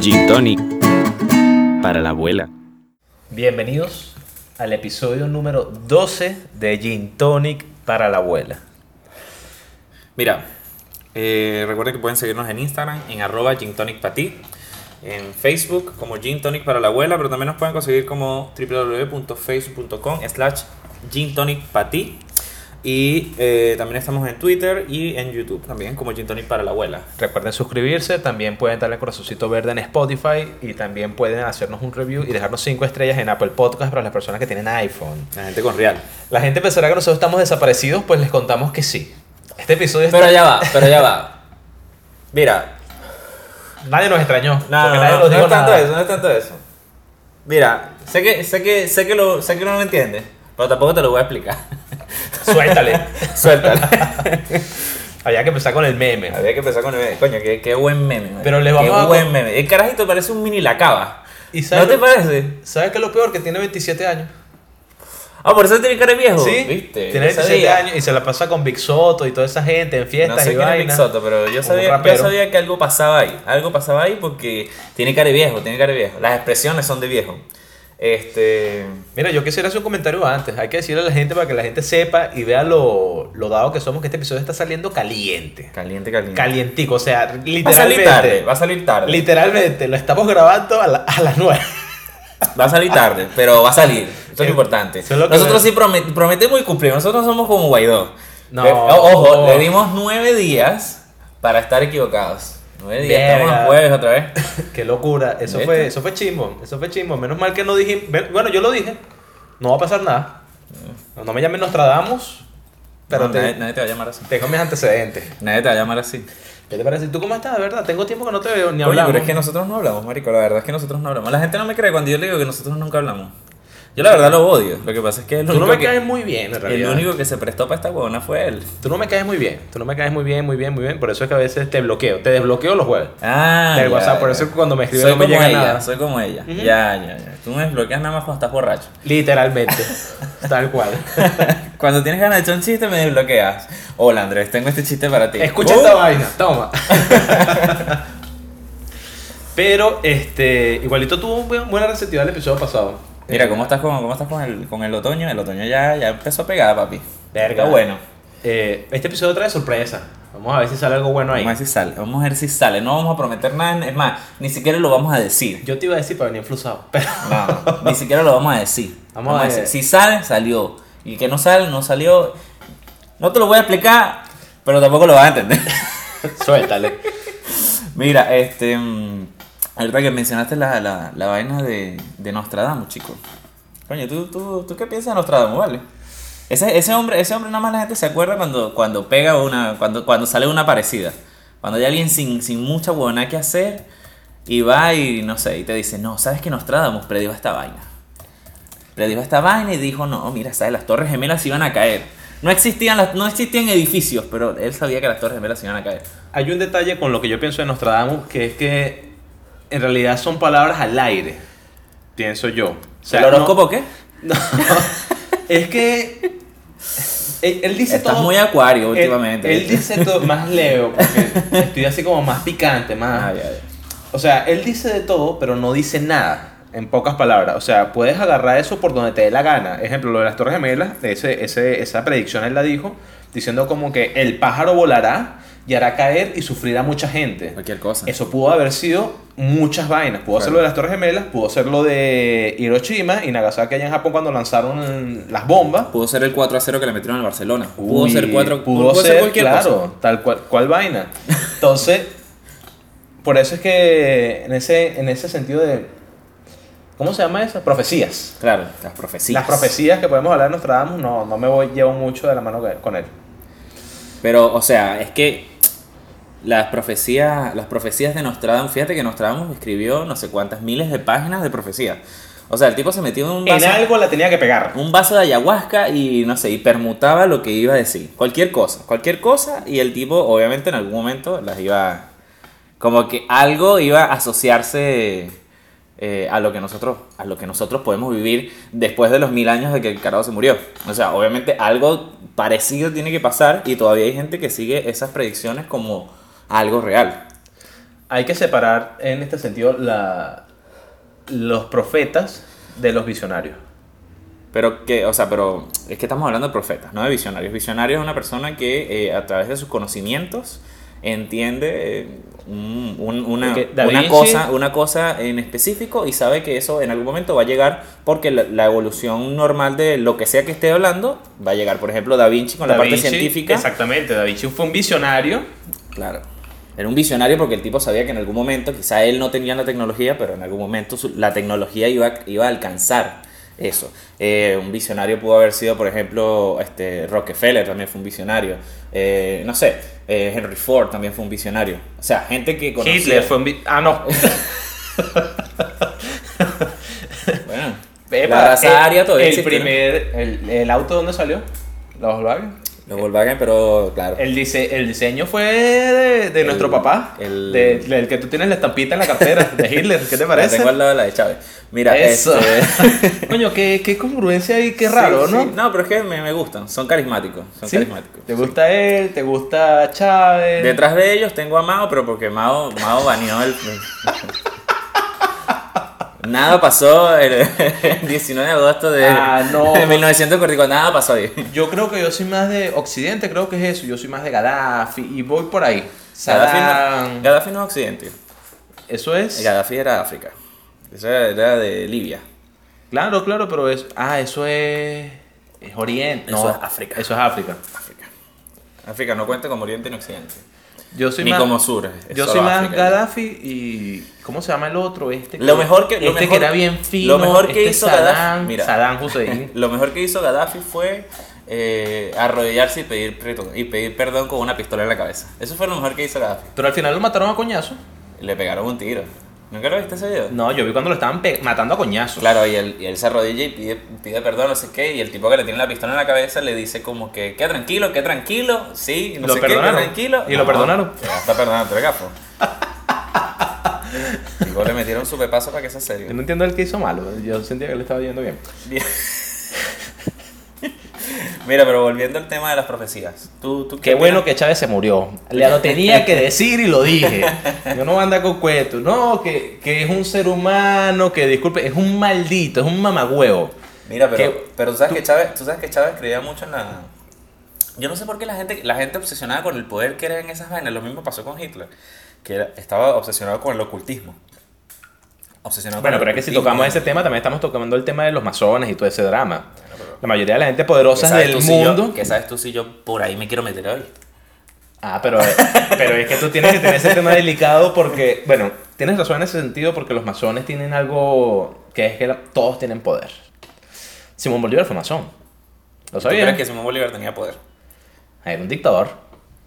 Gin Tonic para la abuela. Bienvenidos al episodio número 12 de Gin Tonic para la abuela. Mira, eh, recuerden que pueden seguirnos en Instagram, en arroba gintonicpati, en Facebook como Gin Tonic para la abuela, pero también nos pueden conseguir como www.facebook.com slash gintonicpati. Y eh, también estamos en Twitter y en YouTube también como Gin Tonic para la abuela. Recuerden suscribirse, también pueden darle corazoncito verde en Spotify y también pueden hacernos un review y dejarnos 5 estrellas en Apple Podcast para las personas que tienen iPhone. La gente con real. La gente pensará que nosotros estamos desaparecidos, pues les contamos que sí. Este episodio está... Pero ya va, pero ya va. Mira, Nadie nos extrañó. No, porque no, nadie no, nos no dijo es tanto nada. eso, no es tanto eso. Mira, sé que, sé que, sé que lo, sé que no lo entiendes, pero tampoco te lo voy a explicar. Suéltale. Suéltalo. Había que empezar con el meme. Había que empezar con el meme. Coño, qué, qué buen meme. man. Pero les vamos qué a- buen meme. El carajito parece un mini lacaba. ¿Y ¿No te lo- parece? ¿Sabes qué es lo peor? Que tiene 27 años. Ah, por eso tiene cara de viejo. Sí, ¿Viste? tiene Yo 27 sabía. años y se la pasa con Big Soto y toda esa gente en No fiestas sé y quién es Big. Soto, pero yo sabía, yo sabía que algo pasaba ahí. Algo pasaba ahí porque tiene cara de viejo, tiene cara de viejo. Las expresiones son de viejo. Este. Mira, yo quisiera hacer un comentario antes. Hay que decirle a la gente para que la gente sepa y vea lo, lo dado que somos que este episodio está saliendo caliente. Caliente, caliente. Calientico, o sea, Va a literalmente. salir tarde, va a salir tarde. Literalmente, lo estamos grabando a, la- a las 9. Va a salir tarde, pero va a salir. Esto es lo importante. Eso es lo que Nosotros me- sí promet- prometemos y cumplimos. Nosotros somos como Guaidó. No. Eh, ojo, le dimos nueve días para estar equivocados. Nueve días. Verga. Estamos a jueves otra vez. Qué locura. Eso ¿Viste? fue, eso fue chimbo. Eso fue chimbo. Menos mal que no dije. Bueno, yo lo dije. No va a pasar nada. No me llamen Nostradamus. Pero No, te- nadie, nadie te va a llamar así. tengo mis antecedentes. Nadie te va a llamar así. ¿Qué te parece? ¿Tú cómo estás, de verdad? Tengo tiempo que no te veo ni Oye, hablamos. pero es que nosotros no hablamos, marico. La verdad es que nosotros no hablamos. La gente no me cree cuando yo le digo que nosotros nunca hablamos. Yo la verdad lo odio. Lo que pasa es que el Tú no único me que, caes muy bien, en el único que se prestó para esta huevona fue él. Tú no me caes muy bien. Tú no me caes muy bien, muy bien, muy bien. Por eso es que a veces te bloqueo. Te desbloqueo los jueves. Ah, Del ya, WhatsApp, por eso cuando me escribes soy no me como llega ella, nada. Soy como ella. Ya, ya, ya. Tú me desbloqueas nada más cuando estás borracho. Literalmente. Tal cual. Cuando tienes ganas de echar un chiste, me desbloqueas. Hola Andrés, tengo este chiste para ti. Escucha Uh, esta vaina. Toma. Pero, este, igualito tuvo un buen- buena receptividad el episodio pasado. Mira, ¿cómo estás, con, cómo estás con, el, con el otoño? El otoño ya, ya empezó a pegar, papi. Verga. Bueno. Eh, este episodio trae sorpresa. Vamos a ver si sale algo bueno ahí. Vamos a ver si sale. Vamos a ver si sale. No vamos a prometer nada. Es más, ni siquiera lo vamos a decir. Yo te iba a decir para venir. Pero No, ni siquiera lo vamos a decir. Vamos a ver. decir. Si sale, salió. Y que no sale, no salió. No te lo voy a explicar, pero tampoco lo vas a entender. suéltale. Mira, este. Ahorita que mencionaste la, la, la vaina de, de Nostradamus, chico. Coño, ¿tú, tú, ¿tú qué piensas de Nostradamus, vale? Ese, ese hombre, ese hombre nada más la gente se acuerda cuando, cuando pega una. Cuando, cuando sale una parecida. Cuando hay alguien sin, sin mucha buena que hacer y va y no sé, y te dice, no, ¿sabes que Nostradamus predijo esta vaina? Predijo esta vaina y dijo, no, mira, ¿sabes? Las torres gemelas iban a caer. No existían, las, no existían edificios, pero él sabía que las torres gemelas iban a caer. Hay un detalle con lo que yo pienso de Nostradamus, que es que en realidad son palabras al aire, pienso yo. O sea, ¿El horóscopo qué? no- no, es que él, él dice Estás todo... muy acuario él- últimamente. Él, dice todo más leo, porque estoy así como más picante, más... Ah, ya, ya. O sea, él dice de todo, pero no dice nada. En pocas palabras. O sea, puedes agarrar eso por donde te dé la gana. Ejemplo, lo de las Torres Gemelas, ese, ese, esa predicción él la dijo, diciendo como que el pájaro volará y hará caer y sufrirá mucha gente. Cualquier cosa. Eso pudo haber sido muchas vainas. Pudo ser lo de las Torres Gemelas, pudo ser lo de Hiroshima y Nagasaki allá en Japón cuando lanzaron las bombas. Pudo ser el 4 a 0 que le metieron al Barcelona. pudo ser 4 pudo ser, cualquier claro, cosa. tal cual, cual vaina. Entonces, por eso es que en ese, en ese sentido de, ¿cómo se llama eso? Profecías. Claro, las profecías. Las profecías que podemos hablar de Nostradamus, no, no me voy, llevo mucho de la mano con él. Pero, o sea, es que las profecías, las profecías de Nostradamus, fíjate que Nostradamus escribió no sé cuántas miles de páginas de profecías. O sea, el tipo se metió en un En vaso, algo la tenía que pegar. un vaso de ayahuasca y no sé, y permutaba lo que iba a decir. Cualquier cosa, cualquier cosa, y el tipo, obviamente, en algún momento las iba. Como que algo iba a asociarse eh, a lo que nosotros a lo que nosotros podemos vivir después de los mil años de que el carajo se murió. O sea, obviamente algo parecido tiene que pasar y todavía hay gente que sigue esas predicciones como algo real. hay que separar en este sentido la, los profetas de los visionarios. Pero que, o sea, pero es que estamos hablando de profetas, no de visionarios. Visionario es una persona que eh, a través de sus conocimientos entiende eh, un- un- una, cosa, una cosa en específico y sabe que eso en algún momento va a llegar porque la, la evolución normal de lo que sea que esté hablando va a llegar. Por ejemplo, Da Vinci con la parte Vinci- científica. Exactamente, Da Vinci fue un visionario. Claro. Era un visionario porque el tipo sabía que en algún momento, quizá él no tenía la tecnología, pero en algún momento la tecnología iba, iba a alcanzar eso. Eh, un visionario pudo haber sido, por ejemplo, este, Rockefeller también fue un visionario. Eh, no sé, eh, Henry Ford también fue un visionario. O sea, gente que conocía... Hitler fue un vi- Ah, no. Bueno, Epa, la raza el- aria todavía El existe, ¿no? primer... El, el auto, ¿dónde salió? ¿La Volkswagen? Los Volkswagen, pero claro. El, dise- el diseño fue de, de nuestro papá. el- De- que tú tienes la estampita en la cartera de Hitler. ¿Qué te parece? tengo al lado de la de Chávez. Mira, Eso. este... Coño, qué, qué congruencia y qué raro, Sí, ¿no? sí. No, pero es que me, me gustan, son carismáticos. Son ¿Sí? carismáticos. ¿Te gusta él? ¿Te gusta Chávez? Detrás de ellos tengo a Mao, pero porque Mao, Mao baneó el... Nada pasó el, el 19 de agosto de, Ah, no. de 1944, nada pasó ahí. Yo creo que yo soy más de Occidente, creo que es eso. Yo soy más de Gaddafi y voy por ahí. Gaddafi no, Gaddafi no es occidente, Eso es. Gaddafi era África, eso era de Libia. Claro, claro, pero es. Ah, eso es. Es Oriente. Eso No, es África. Eso es África. África. África no cuenta como oriente ni occidente. Yo soy Ni más. como sur. Yo soy más África. Gaddafi y. ¿Cómo se llama el otro? Este Lo mejor que- lo este mejor- que era bien fino. lo mejor que este hizo Saddam, Gaddafi- mira. Saddam Hussein. Lo mejor que hizo Gaddafi fue eh, arrodillarse y pedir, perdón- y pedir perdón con una pistola en la cabeza. Eso fue lo mejor que hizo Gaddafi. Pero al final lo mataron a coñazo. Le pegaron un tiro. ¿Nunca lo viste ese video? No, yo vi cuando lo estaban matando a coñazos. Claro, y él, y él se arrodilla y pide, pide perdón, no sé qué, y el tipo que le tiene la pistola en la cabeza le dice como que, queda tranquilo, queda tranquilo, sí, no ¿Lo sé perdonaron? qué, tranquilo. ¿Y lo perdonaron? Ya está perdonado, tú eres gafo. Tipo, le metieron su pepazo para que sea Yo serio. no entiendo el que hizo malo. Yo sentía que le estaba yendo bien. Bien. Mira, pero volviendo al tema de las profecías. ¿Tú, tú Qué bueno que Chávez se murió. Le lo tenía que decir y lo dije. Yo no voy a andar con cuentos. No, que, que es un ser humano, que disculpe, es un maldito, es un mamagüevo. Mira, pero, que- pero tú sabes que Chávez, tú sabes que Chávez creía mucho en la. Yo no sé por qué la gente, la gente obsesionada con el poder que era en esas vainas. Lo mismo pasó con Hitler, que estaba obsesionado con el ocultismo. Obsesionado Bueno, con pero el es que si tocamos ese tema, también estamos tocando el tema de los masones y todo ese drama. La mayoría de la gente poderosa ¿Qué sabes del tú si yo- mundo. ¿Qué sabes tú si yo por ahí me quiero meter hoy? Ah, pero, pero es que tú tienes que tener ese tema delicado porque, bueno, tienes razón en ese sentido porque los masones tienen algo que es que la- todos tienen poder. Simón Bolívar fue masón. ¿Lo ¿Tú sabías? crees que Simón Bolívar tenía poder? Era un dictador.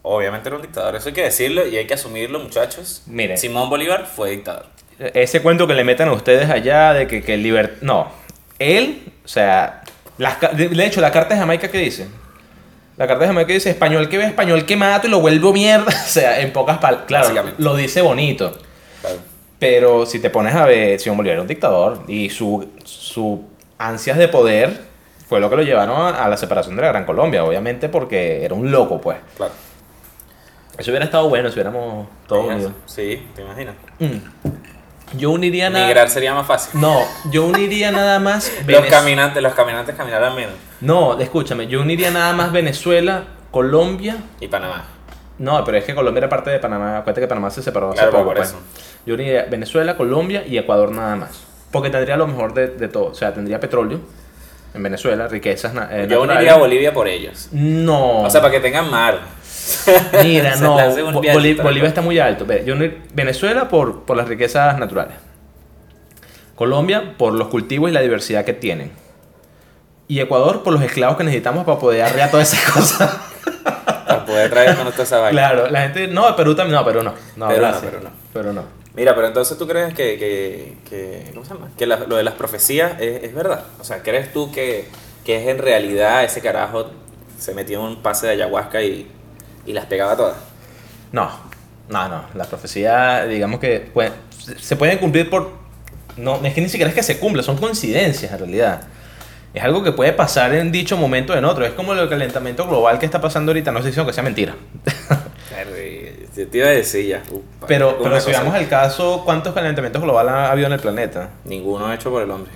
Obviamente era un dictador, eso hay que decirlo y hay que asumirlo, muchachos. Mire. Simón Bolívar fue dictador. Ese cuento que le metan a ustedes allá de que, que el liber... No. Él, o sea... Las, de hecho, la carta de Jamaica, ¿qué dice? La carta de Jamaica dice, español que ve, español que mato y lo vuelvo mierda. O sea, en pocas palabras. Claro, lo dice bonito. Claro. Pero si te pones a ver, Simón Bolívar era un dictador y su, su ansias de poder fue lo que lo llevaron a, a la separación de la Gran Colombia, obviamente porque era un loco, pues. Claro. Eso hubiera estado bueno si hubiéramos todos unidos. Sí, te imaginas. Mm. Yo uniría nada... Migrar sería más fácil. No, yo uniría nada más... Los Venez- caminantes, los caminantes caminarán menos. No, escúchame, yo uniría nada más Venezuela, Colombia... Y Panamá. No, pero es que Colombia era parte de Panamá. Acuérdate que Panamá se separó hace Claro, poco. por pues. Yo uniría Venezuela, Colombia y Ecuador nada más. Porque tendría lo mejor de, de todo. O sea, tendría petróleo en Venezuela, riquezas eh, Yo naturales. uniría a Bolivia por ellos. No. O sea, para que tengan mar. Mira, no. Bolivia está muy alto. Yo Venezuela por, por las riquezas naturales. Colombia por los cultivos y la diversidad que tienen. Y Ecuador por los esclavos que necesitamos para poder arrear todas esas cosas. Para poder traernos toda esa vaina. claro, la gente. No, Perú también. No, Perú no. no Perú no. Perú no. Perú no. Mira, pero entonces tú crees que, que, que ¿cómo se llama? Que la- lo de las profecías es, es verdad. O sea, ¿crees tú que, que es en realidad ese carajo se metió en un pase de ayahuasca y, y las pegaba todas? No, no, no. La profecía, digamos que puede- se pueden cumplir por. No, es que ni siquiera es que se cumple, son coincidencias en realidad. Es algo que puede pasar en dicho momento o en otro. Es como el calentamiento global que está pasando ahorita. No estoy diciendo que sea mentira. te iba a decir ya. upa, Pero, pero si veamos el caso, ¿cuántos calentamientos global ha habido en el planeta? Ninguno hecho por el hombre.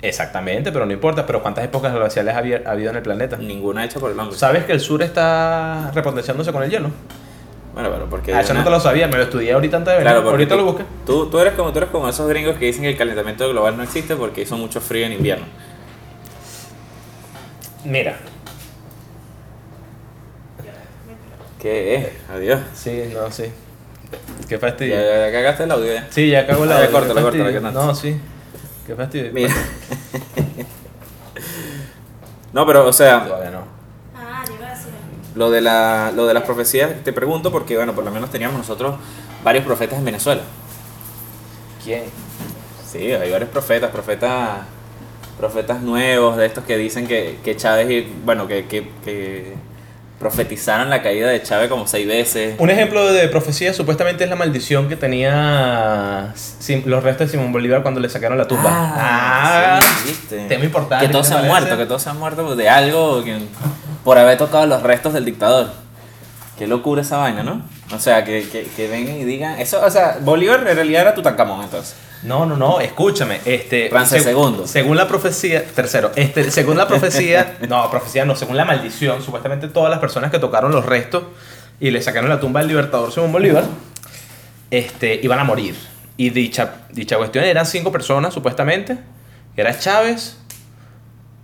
Exactamente, pero no importa. Pero ¿cuántas épocas glaciales ha habi- ha habido en el planeta? Ninguno hecho por el hombre. ¿Sabes que el sur está repotenciándose con el hielo? Bueno, pero porque. Ah, eso no te lo sabía, me lo estudié ahorita antes de venir. Claro, ahorita tú, lo busqué. Tú, tú, eres como, tú eres como esos gringos que dicen que el calentamiento global no existe porque hizo mucho frío en invierno. Mira, ¿Qué es? Adiós. sí, no, sí. Qué Ya, fastidio. ya, ya cagaste el audio ya. Sí, ya cago en la Ah, ya, córtalo, que no. No, sí. Qué fastidio. Mira. no, pero, o sea, Todavía no. Ah, yo iba a decir. lo de, la, lo de las profecías, te pregunto porque, bueno, por lo menos teníamos nosotros varios profetas en Venezuela. ¿Quién? Sí, hay varios profetas, profetas, profetas nuevos, de estos que dicen que, que Chávez, y- bueno, que, que, que profetizaron la caída de Chávez como seis veces. Un ejemplo de profecía supuestamente es la maldición que tenía los restos de Simón Bolívar cuando le sacaron la tumba. Ah, sí, ¿viste? tema importante. Que todos ¿qué se han muerto, que todos se han muerto de algo que- por haber tocado los restos del dictador. Qué locura esa vaina, ¿no? O sea, que, que, que vengan y digan. Eso, o sea, Bolívar en realidad era Tutankamón, entonces. No, no, no, escúchame. Este, seg- II. Según la profecía, tercero, este, según la profecía, no, profecía no, según la maldición, supuestamente todas las personas que tocaron los restos y le sacaron la tumba al libertador Simón Bolívar, este, iban a morir. Y dicha, dicha cuestión eran cinco personas, supuestamente. Era Chávez,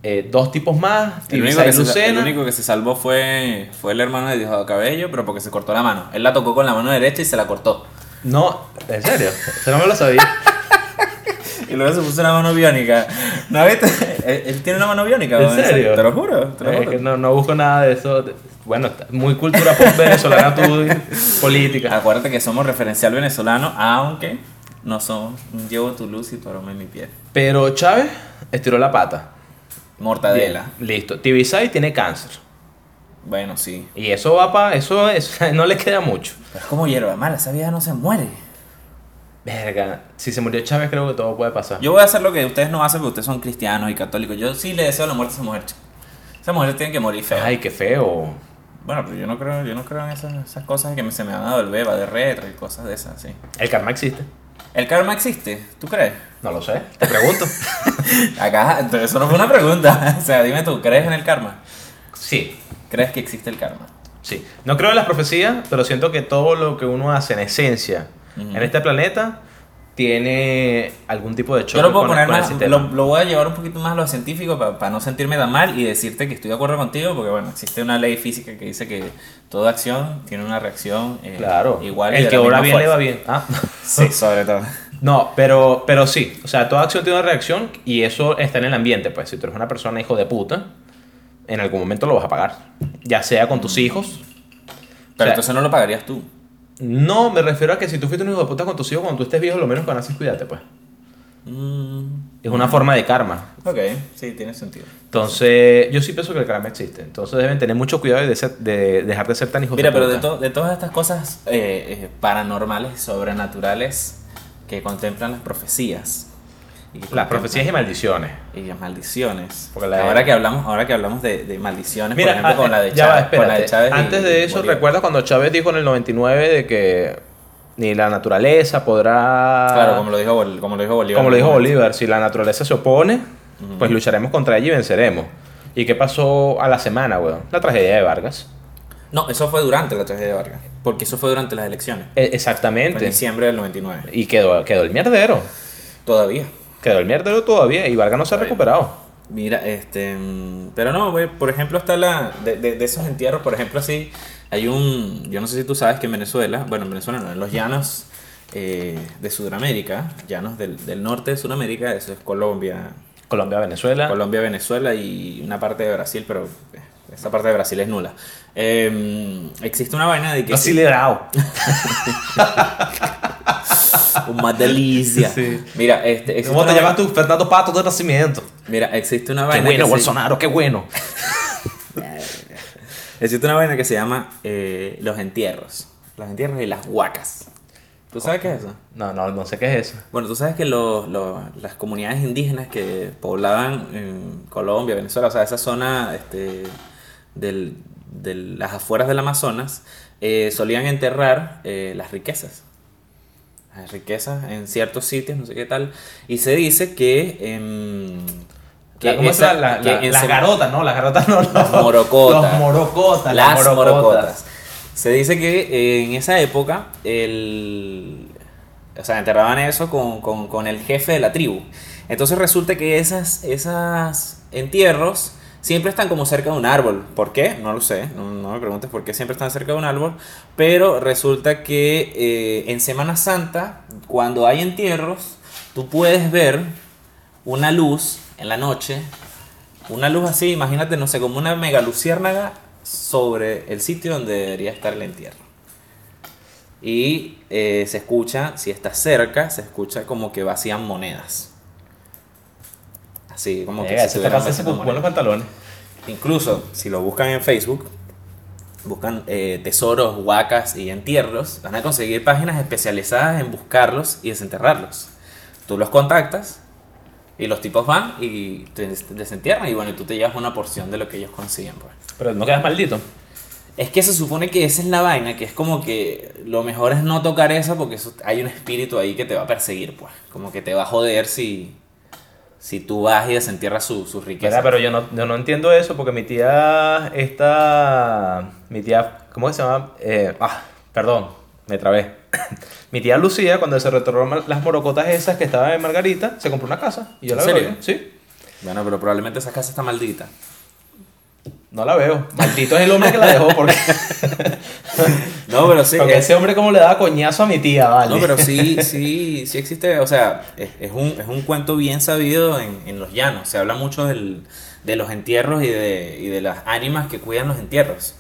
eh, dos tipos más, El único, que se, el único que se salvó fue, fue el hermano de Diosdado Cabello, pero porque se cortó la mano. Él la tocó con la mano derecha y se la cortó. No, en serio, eso no me lo sabía. Y luego se puso una mano biónica. ¿No viste? Él, él tiene una mano biónica. ¿En serio? Te lo juro. Te lo Es juro. que no, no busco nada de eso. Bueno, muy cultura pop venezolana, tú, política. Acuérdate que somos referencial venezolano, aunque no somos. Llevo tu luz y tu aroma en mi piel. Pero Chávez estiró la pata. Mortadela. Bien, listo. Tibisay tiene cáncer. Bueno, sí. Y eso va para. Eso es, no le queda mucho. Pero es como hierba mala, esa vieja no se muere. Verga. Si se murió Chávez, creo que todo puede pasar. Yo voy a hacer lo que ustedes no hacen porque ustedes son cristianos y católicos. Yo sí le deseo la muerte a esa mujer. Esa mujer tiene que morir fea. Ay, qué feo. Bueno, pero yo no creo, yo no creo en esas, esas cosas que me- se me van a devolver, va de retro y cosas de esas, sí. El karma existe. ¿El karma existe? ¿Tú crees? No lo sé. Te pregunto. Acá, entonces eso no fue una pregunta. o sea, dime tú, ¿crees en el karma? sí. ¿Crees que existe el karma? Sí. No creo en las profecías, pero siento que todo lo que uno hace en esencia en este planeta tiene algún tipo de choque Yo lo puedo con, poner con más, lo, lo voy a llevar un poquito más a lo científico para no sentirme tan mal y decirte que estoy de acuerdo contigo porque bueno, existe una ley física que dice que toda acción tiene una reacción eh, Claro. igual el que obra bien le va bien. Ah. Sí, sobre todo. No, pero, pero sí. O sea, toda acción tiene una reacción y eso está en el ambiente. Pues si tú eres una persona hijo de puta, en algún momento lo vas a pagar. Ya sea con tus hijos. Pero O sea, entonces no lo pagarías tú. No, me refiero a que si tú fuiste un hijo de puta con tus hijos, cuando tú estés viejo, lo menos que van a hacer cuídate, pues. Mm, Es una forma de karma. ok, sí, tiene sentido. Entonces, yo sí pienso que el karma existe. Entonces deben tener mucho cuidado de, ser- de dejar de ser tan hijos Mira, de pero puta. de, to- de todas estas cosas eh, eh, paranormales, sobrenaturales que contemplan las profecías. Las profecías y maldiciones. y las maldiciones. Porque la- ahora que hablamos, ahora que hablamos de, de maldiciones, Mira, por ejemplo, con ah, la de ya va, Chávez, con la de. Chávez Antes y de eso, Bolívar. ¿recuerdas cuando Chávez dijo en el 99 de que ni la naturaleza podrá... Claro, como lo dijo, Bol- como lo dijo Bolívar. Como lo dijo. Bolívar, si la naturaleza se opone, pues lucharemos contra ella y venceremos. ¿Y qué pasó a la semana, weón? La tragedia de Vargas. No, eso fue durante la tragedia de Vargas. Porque eso fue durante las elecciones. E- Fue en exactamente. diciembre del 99. Y quedó, quedó el mierdero. Todavía. Quedó el mierdero todavía y Vargas no se ha recuperado. Mira, este. Pero no, güey, por ejemplo, está la. De, de, de esos entierros, por ejemplo, así. Hay un. Yo no sé si tú sabes que en Venezuela. Bueno, en Venezuela no, en los llanos eh, de Sudamérica. Llanos del, del norte de Sudamérica. Eso es Colombia. Colombia, Venezuela. Colombia, Venezuela y una parte de Brasil, pero eh, esa parte de Brasil es nula. Eh, existe una vaina de que. Acelerado. Una delicia. Sí. Mira, este. ¿Cómo te llamas tú? Fernando Pato de Nacimiento. Mira, existe una Qué vaina. bueno, que se- Bolsonaro, qué bueno. Existe una vaina que se llama eh, los entierros. Los entierros y las huacas. ¿Tú sabes qué es eso? No, no, no sé qué es eso. Bueno, tú sabes que los- los- las comunidades indígenas que poblaban en Colombia, Venezuela, o sea, esa zona este, del, de las afueras del Amazonas eh, solían enterrar eh, las riquezas. Las riquezas en ciertos sitios, no sé qué tal. Y se dice que... em, La- ¿Cómo esa-? La- que la- en las garotas, no, las garotas no. Las morocotas. Los morocotas, las las morocotas. morocotas. Se dice que eh, en esa época el, o sea, enterraban eso con, con- con el jefe de la tribu. Entonces resulta que esas, esas entierros siempre están como cerca de un árbol. ¿Por qué? No lo sé. No, me preguntes por qué siempre están cerca de un árbol. Pero resulta que eh, en Semana Santa, cuando hay entierros, tú puedes ver una luz en la noche. Una luz así, imagínate, no sé, como una mega luciérnaga sobre el sitio donde debería estar el entierro. Y eh, se escucha, si estás cerca, se escucha como que vacían monedas. Así, como que ese te ese los monedas. pantalones. Incluso, si lo buscan en Facebook, buscan eh, tesoros, huacas y entierros, van a conseguir páginas especializadas en buscarlos y desenterrarlos. Tú los contactas y los tipos van y te des- desentierran y bueno, tú te llevas una porción de lo que ellos consiguen. Pues. Pero no quedas maldito. Es que se supone que esa es la vaina, que es como que lo mejor es no tocar eso porque eso- hay un espíritu ahí que te va a perseguir, pues. Como que te va a joder si, si tú vas y desentierras su, su riqueza. ¿Verdad? Pero yo no, yo no entiendo eso porque mi tía, esta, mi tía, ¿cómo se llama? Eh, ah, perdón, me trabé. mi tía Lucía, cuando se retornó las morocotas esas que estaban en Margarita, se compró una casa. Y yo ¿En la serio? veo. Sí. Bueno, pero probablemente esa casa está maldita. No la veo. Maldito es el hombre que la dejó porque, No, pero sí. porque es- ese hombre como le daba coñazo a mi tía, vale. no, pero sí, sí, sí existe, o sea, es, es un, es un cuento bien sabido en, en los llanos. Se habla mucho del, de los entierros y de, y de las ánimas que cuidan los entierros.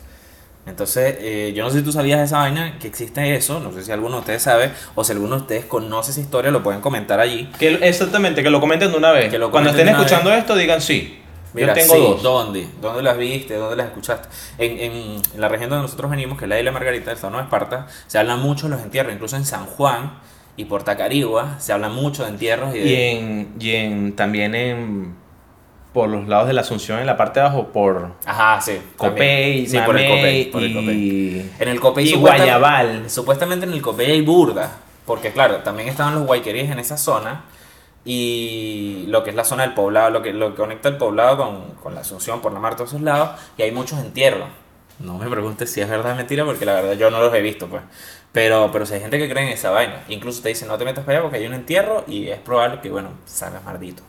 Entonces, eh, yo no sé si tú sabías esa vaina, que existe eso, no sé si alguno de ustedes sabe, o si alguno de ustedes conoce esa historia, lo pueden comentar allí. Que, exactamente, que lo comenten de una vez. Que lo Cuando estén escuchando esto, digan sí. Mira, yo tengo sí, dos. ¿Dónde? ¿Dónde las viste? ¿Dónde las escuchaste? En, en, en la región donde nosotros venimos, que es la isla Margarita, el estado de Esparta, se habla mucho de los entierros, incluso en San Juan y Portacarigua se habla mucho de entierros y de... Y, en, y en, también en, por los lados de la Asunción, en la parte de abajo, por Ajá, sí. Copey. Sí, por el Copey, por el y- Copey. En el Copey y Guayabal. Supuestamente en el Copey hay burda, porque claro, también estaban los guayqueríes en esa zona y lo que es la zona del poblado, lo que, lo que conecta el poblado con, con la Asunción, por la mar, todos esos lados, y hay muchos entierros. No me preguntes si es verdad o mentira, porque la verdad yo no los he visto, pues. Pero, pero si hay gente que cree en esa vaina, incluso te dicen no te metas para allá porque hay un entierro y es probable que, bueno, salgas maldito.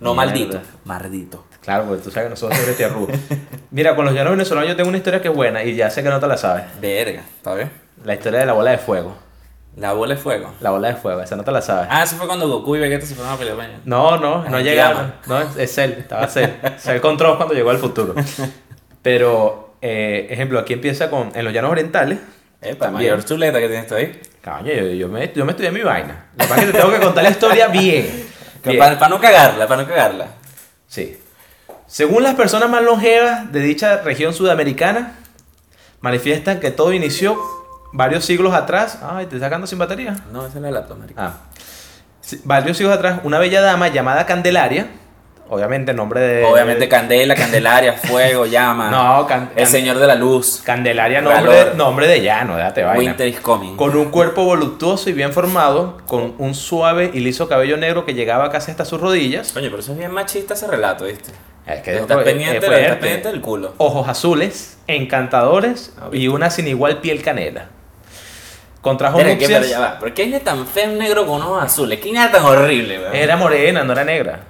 No Mierda. maldito, maldito. Claro, porque tú sabes que nosotros somos de tierra Mira, con los llanos venezolanos yo tengo una historia que es buena y ya sé que no te la sabes. Verga, ¿está bien? La historia de la bola de fuego. La bola de fuego. La bola de fuego, esa no te la sabes. Ah, eso fue cuando Goku y Vegeta se fueron a pelear. No, no, no llegaron. No, es- Cell, estaba Cell. Cell control cuando llegó al futuro. Pero, eh, ejemplo, aquí empieza con, en los llanos orientales. Epa, También. mayor chuleta que tienes tú ahí. Caño, yo, yo me, yo me estudié mi vaina. Lo que pasa es que te tengo que contar la historia bien. Bien. Para no cagarla, para no cagarla. Sí. Según las personas más longevas de dicha región sudamericana, manifiestan que todo inició varios siglos atrás. Ay, te está sacando sin batería. No, esa es la laptop, marico. Ah. Sí, varios siglos atrás, una bella dama llamada Candelaria, obviamente nombre de. Obviamente candela, candelaria, fuego, llama. No, can- El can- señor de la luz. Candelaria, nombre, nombre de llano, déjate vaina. Winter is coming. Con un cuerpo voluptuoso y bien formado, con un suave y liso cabello negro que llegaba casi hasta sus rodillas. Coño, pero eso es bien machista ese relato, ¿viste? Es que estás es- pendiente, estás pendiente del culo. ojos azules, encantadores y una sin igual piel canela. Contrajo Pero, ¿qué, nupcias. pero ya va. ¿Por qué hay tan feo un negro con ojos azules? ¿Qué nada tan horrible, weón? Era morena, no era negra.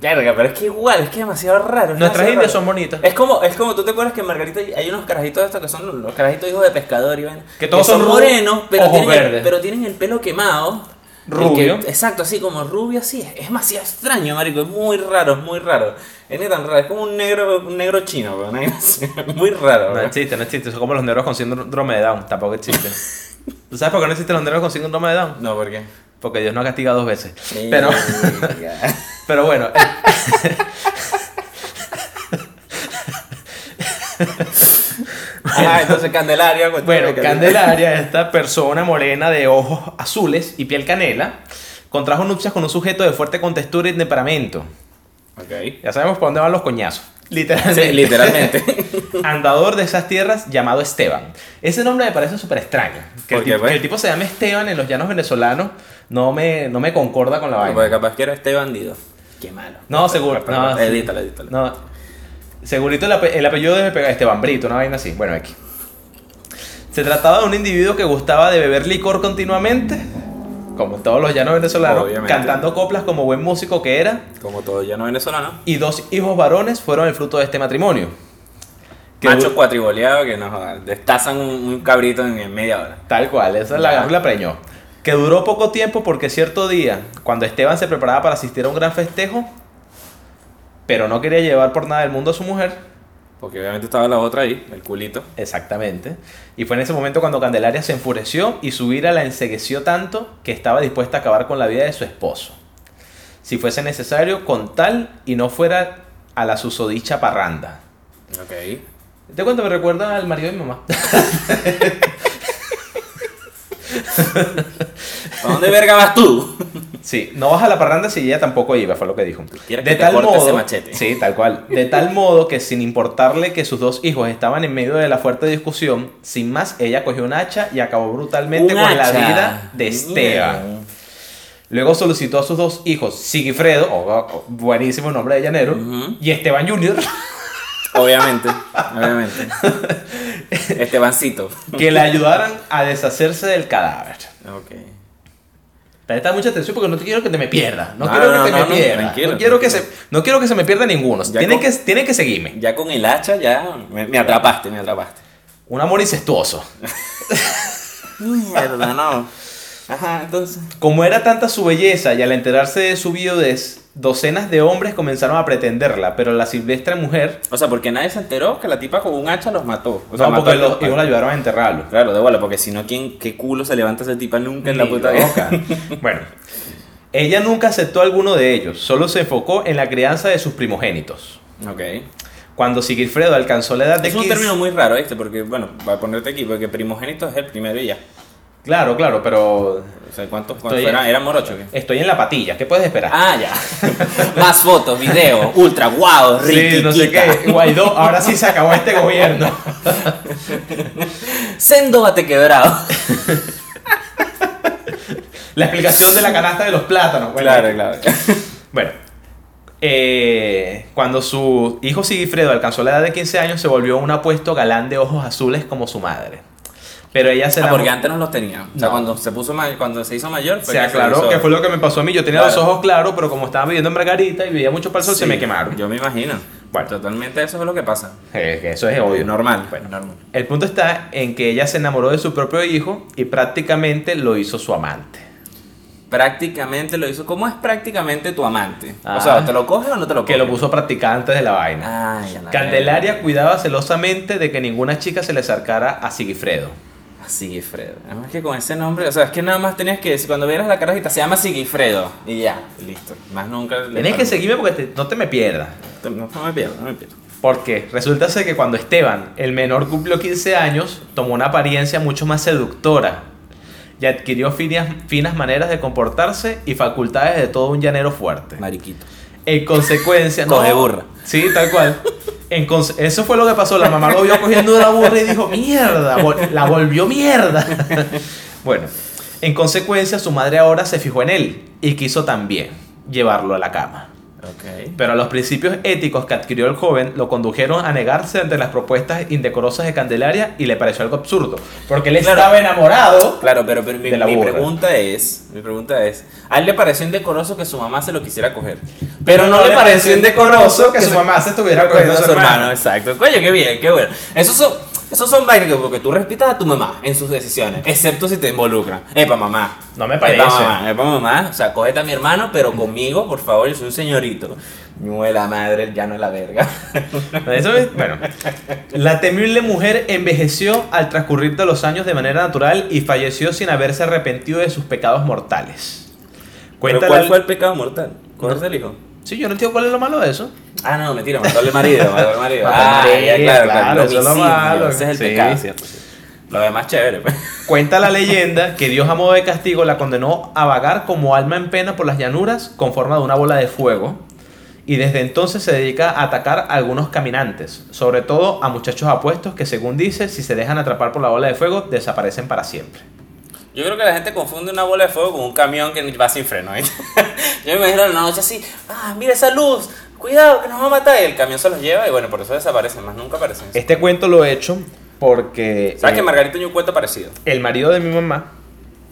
Verga, pero es que igual, es que es demasiado raro. es Nuestras demasiado indias raro. son bonitas. Es como, es como, ¿tú te acuerdas que en Margarita hay unos carajitos estos que son los- carajitos hijos de pescador y vaina? Que todos son morenos, pero ojos tienen, el, verdes. pero tienen el pelo quemado. Rubio. que- exacto, así como rubio, así. Es, es demasiado extraño, marico. Es muy raro, es muy raro. Es ni tan raro, es como un negro, un negro chino, weón. Muy raro, No existe, no existe. Son como los negros con síndrome de Down. Tampoco existen. ¿Tú sabes por qué no existen los negros con síndrome de Down? No, ¿por qué? Porque Dios no castiga dos veces. Pero, Verga. pero bueno. Ah, entonces Candelaria. Bueno, Candelaria, esta persona morena de ojos azules y piel canela, contrajo nupcias con un sujeto de fuerte contextura y temperamento. Ok. Ya sabemos por dónde van los coñazos. Literalmente. Sí, literalmente. Andador de esas tierras llamado Esteban. Ese nombre me parece súper extraño. Que el, ¿Por qué, tipo, pues? el tipo se llama Esteban en los llanos venezolanos. No me, no me concorda con la vaina. Porque capaz que era este bandido. Qué malo. No, seguro. No, sí. edítalo, edítalo. No. Segurito el, ape- el apellido debe pegar Esteban Brito, una vaina así. Bueno, aquí. Se trataba de un individuo que gustaba de beber licor continuamente, como todos los llanos venezolanos, Obviamente. cantando coplas como buen músico que era, Como todo llano venezolano. y dos hijos varones fueron el fruto de este matrimonio. Que Macho cuatriboleado que nos destazan un, un cabrito en, media hora. Tal cual, esa la y la preñó. Que duró poco tiempo porque cierto día, cuando Esteban se preparaba para asistir a un gran festejo, pero no quería llevar por nada del mundo a su mujer, Porque obviamente estaba la otra ahí, el culito. Exactamente. Y fue en ese momento cuando Candelaria se enfureció y su ira la ensegueció tanto que estaba dispuesta a acabar con la vida de su esposo. Si fuese necesario, con tal y no fuera a la susodicha parranda. Ok. Te cuento, me recuerda al marido de mi mamá. ¿A dónde verga vas tú? Sí, no vas a la parranda si ella tampoco iba, fue lo que dijo. que te corte ese machete. Sí, tal cual. De tal modo que sin importarle que sus dos hijos estaban en medio de la fuerte discusión, sin más, ella cogió un hacha y acabó brutalmente con la vida de Esteban. Luego solicitó a sus dos hijos, Sigifredo, o- o- buenísimo nombre de llanero, y Esteban Jr., Obviamente, obviamente. Estebancito. que le ayudaran a deshacerse del cadáver. Ok. Presta mucha atención porque no te quiero que te me pierda. No, No, quiero no, que te me no, pierda. no, quiero que se, no quiero que se me pierda ninguno. Tienen, con- que, tienen que seguirme. Ya con el hacha, ya me, me atrapaste, me atrapaste. Un amor incestuoso. Mierda, no. Ajá, entonces. Como era tanta su belleza y al enterarse de su viudez, docenas de hombres comenzaron a pretenderla, pero la silvestre mujer, O sea, porque nadie se enteró que la tipa con un hacha los mató. O no, sea, mató porque a los los hijos la ayudaron a enterrarlo. Claro, de bola, porque si no, ¿quién, ¿qué culo se levanta esa tipa nunca en la puta vida? bueno, ella nunca aceptó alguno de ellos, solo se enfocó en la crianza de sus primogénitos. ok. Cuando Sigifredo alcanzó la edad de Es un 15 término muy raro, ¿viste? Porque, bueno, para ponerte aquí, porque primogénito es el primero y ya. Claro, claro, pero O sea, ¿cuántos, Estoy- eran? ¿Eran morochos estoy en la patilla, ¿qué puedes esperar? Ah, ya. Más fotos, videos, ultra guau, sí, no sé qué, Guaidó, ahora sí se acabó este gobierno. Sendo bate quebrado. La explicación de la canasta de los plátanos. Bueno, Claro, claro. Bueno, eh, cuando su hijo Sigifredo alcanzó la edad de 15 años, se volvió un apuesto galán de ojos azules como su madre. Pero ella se, Ah, porque antes no los tenía. O sea, No. cuando se puso cuando se hizo mayor, fue se aclaró que fue lo que me pasó a mí. Yo tenía Claro. los ojos claros, pero como estaba viviendo en Margarita y veía mucho para el sol, se me quemaron. Yo me imagino. Bueno. totalmente eso es lo que pasa. Eh, que eso es obvio. Normal. Bueno. normal. El punto está en que ella se enamoró de su propio hijo y prácticamente lo hizo su amante. Prácticamente lo hizo. ¿Cómo es prácticamente tu amante? Ah. O sea, ¿te lo coges o no te lo coges? Que lo puso a practicar antes de la vaina. Ay, Candelaria cuidaba celosamente de que ninguna chica se le acercara a Sigifredo. Sigifredo. Además que con ese nombre, o sea, es que nada más tenías que decir, cuando vieras la carajita, se llama Sigifredo. Y ya, listo. Más nunca. le- Tienes que seguirme porque te- no te me pierdas. No, no me pierdo, no me pierdo. Porque resulta ser que cuando Esteban, el menor, cumplió 15 años, tomó una apariencia mucho más seductora y adquirió finas, finas maneras de comportarse y facultades de todo un llanero fuerte. Mariquito. En consecuencia, Coge burra. Sí, tal cual. Eso fue lo que pasó. La mamá lo vio cogiendo una burra y dijo, mierda, la volvió mierda. bueno, en consecuencia, su madre ahora se fijó en él y quiso también llevarlo a la cama. Ok. Pero los principios éticos que adquirió el joven lo condujeron a negarse ante las propuestas indecorosas de Candelaria y le pareció algo absurdo. Porque él Claro. estaba enamorado. Claro, pero, pero mi, pregunta es, mi pregunta es, a él le pareció indecoroso que su mamá se lo quisiera coger, pero no, le pareció indecoroso que su mamá se estuviera cogiendo a su hermano. Exacto. Coño, qué bien, qué bueno. Esos son, esos son vainas que porque tú respetas a tu mamá en sus decisiones, excepto si te involucran. Epa, mamá. No me Epa, parece. mamá, epa, mamá. O sea, cógete a mi hermano, pero conmigo, por favor, yo soy un señorito. Muela madre, ya no es la verga. Eso es- bueno, la temible mujer envejeció al transcurrir de los años de manera natural y falleció sin haberse arrepentido de sus pecados mortales. Pero Cuenta ¿Cuál la- fue el pecado mortal? ¿Cogerse el hijo? Sí, yo no entiendo cuál es lo malo de eso. Ah, no, mentira, mató al marido, mató al marido. Ah, ya, claro, claro, eso es lo malo. Ese es el Sí. pecado, ¿cierto? Sí. Lo demás chévere, pues. Cuenta la leyenda que Dios a modo de castigo la condenó a vagar como alma en pena por las llanuras con forma de una bola de fuego y desde entonces se dedica a atacar a algunos caminantes, sobre todo a muchachos apuestos que según dice, si se dejan atrapar por la bola de fuego, desaparecen para siempre. Yo creo que la gente confunde una bola de fuego con un camión que va sin freno. ¿eh? Yo me imagino en la noche así, ah, mira esa luz, cuidado que nos va a matar. Y el camión se los lleva y bueno, por eso desaparecen, más nunca aparecen. Este cuento lo he hecho porque ¿Sabes eh, que Margarita tiene un cuento parecido? el marido de mi mamá,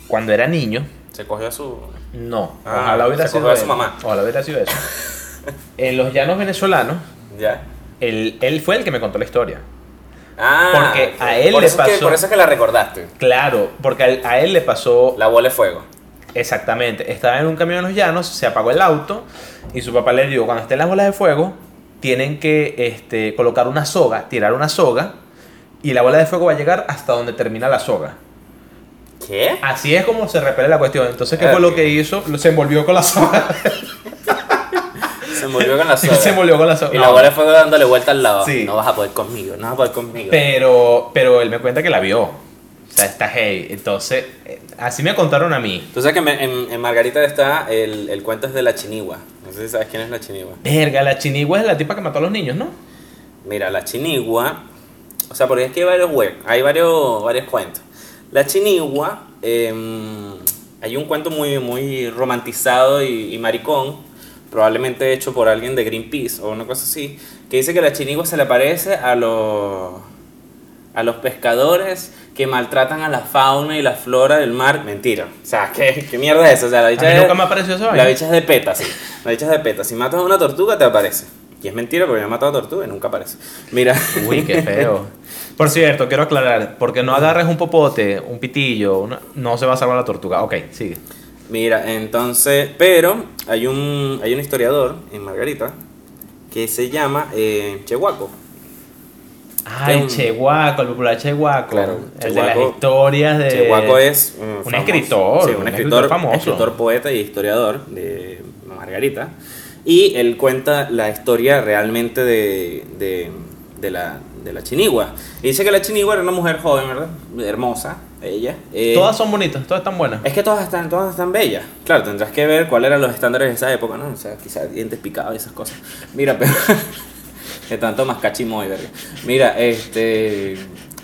cuando era niño, Se cogió a su... no, Ah, ojalá hubiera se sido cogió a su mamá. Ojalá hubiera sido eso. en los llanos venezolanos, ¿Ya? él, él fue el que me contó la historia. Ah, Porque a él por le eso es que- pasó- por eso es que la recordaste. Claro, porque a él, a él le pasó La bola de fuego. exactamente. Estaba en un camión en los llanos, se apagó el auto y su papá le dijo, cuando estén las bolas de fuego, tienen que este, colocar una soga, tirar una soga y la bola de fuego va a llegar hasta donde termina la soga. ¿Qué? Así es como se repele la cuestión. Entonces, ¿qué fue lo que hizo? Se envolvió con la soga. Se murió con la soga. se envolvió con la soga. Y No, la de fuego dándole vuelta al lado. Sí. No vas a poder conmigo, no vas a poder conmigo. Pero, pero él me cuenta que la vio. O sea, está hey. Entonces, eh, así me contaron a mí. Tú sabes que me- en, en Margarita está el, el cuento es de la chinigua. No sé si sabes quién es la chinigua. Verga, la chinigua es la tipa que mató a los niños, ¿no? Mira, la chinigua, o sea, porque es que hay varios web, hay varios, varios cuentos. La chinigua, em, hay un cuento muy, muy romantizado y, y maricón, probablemente hecho por alguien de Greenpeace o una cosa así, que dice que la chinigua se le parece a los, a los pescadores que maltratan a la fauna y la flora del mar. Mentira. O sea, ¿qué, qué mierda es eso? O sea, la A bicha mí es- nunca me apareció esa la bicha es de peta, sí. La bicha es de peta. Si matas a una tortuga, te aparece. Y es mentira porque yo he matado a tortuga y nunca aparece. Mira. Uy, qué feo. Por cierto, quiero aclarar, porque no agarres un popote, un pitillo, una- no se va a salvar la tortuga. Ok, sigue. Mira, entonces, pero hay un, hay un historiador en Margarita que se llama eh, Chehuaco. Ay, Mm. Chehuaco, el popular Chehuaco. Claro, el de las historias de... Chehuaco es un famoso. escritor, Sí, un, un escritor, escritor famoso. escritor, poeta y historiador de Margarita. Y él cuenta la historia realmente de, de, de la, de la chinigua. Y dice que la chinigua era una mujer joven, ¿verdad? Hermosa, ella. Eh, Todas son bonitas, todas están buenas. Es que todas están, todas están bellas. Claro, tendrás que ver cuáles eran los estándares de esa época, ¿no? O sea, quizás dientes picados y esas cosas. Mira, pero. que tanto más cachimoy, verga. Mira, este.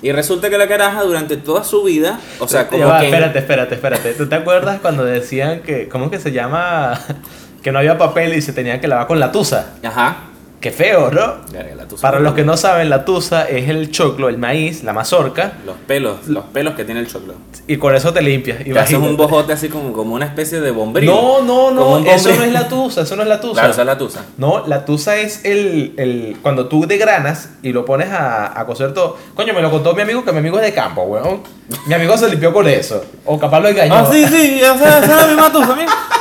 Y resulta que la caraja durante toda su vida, o sea, como va, que. Espérate, espérate, espérate. ¿Tú te acuerdas cuando decían que... ¿Cómo es que se llama? que no había papel y se tenía que lavar con la tusa. Ajá. Qué feo, ¿no? Verga, la tusa. Para los que no saben, la tusa es el choclo, el maíz, la mazorca, Los pelos, los pelos que tiene el choclo. y con eso te limpias. Te haces un bojote así como, como una especie de bombril. No, no, no, eso no es la tusa, eso no es la tusa. Claro, esa es la tusa. No, la tusa es el, el. Cuando tú degranas y lo pones a, a cocer todo. Coño, me lo contó mi amigo que mi amigo es de campo, weón. Mi amigo se limpió con eso. O capaz lo engañó. Ah, sí, sí, esa, esa es la misma tusa, mira.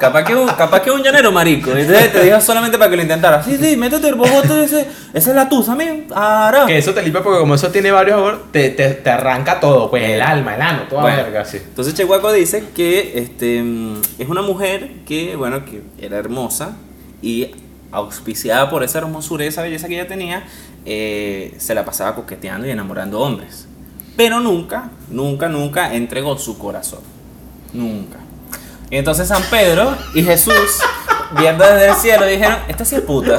Capaz que, un, capaz que un llanero marico. Y te, dijo solamente para que lo intentara. Sí, sí, métete el bobote ese. Esa es la tusa, mira. Ahora. Que eso te limpia porque como eso tiene varios sabores, te, te, te arranca todo, pues el alma, el ano, toda Bueno, verga, sí. Entonces Chehuaco dice que este, mm, es una mujer que, bueno, que era hermosa y auspiciada por esa hermosura y esa belleza que ella tenía, eh, se la pasaba coqueteando y enamorando hombres. Pero nunca, nunca, nunca entregó su corazón. Nunca. Y entonces San Pedro y Jesús, viendo desde el cielo, dijeron, esta sí es puta.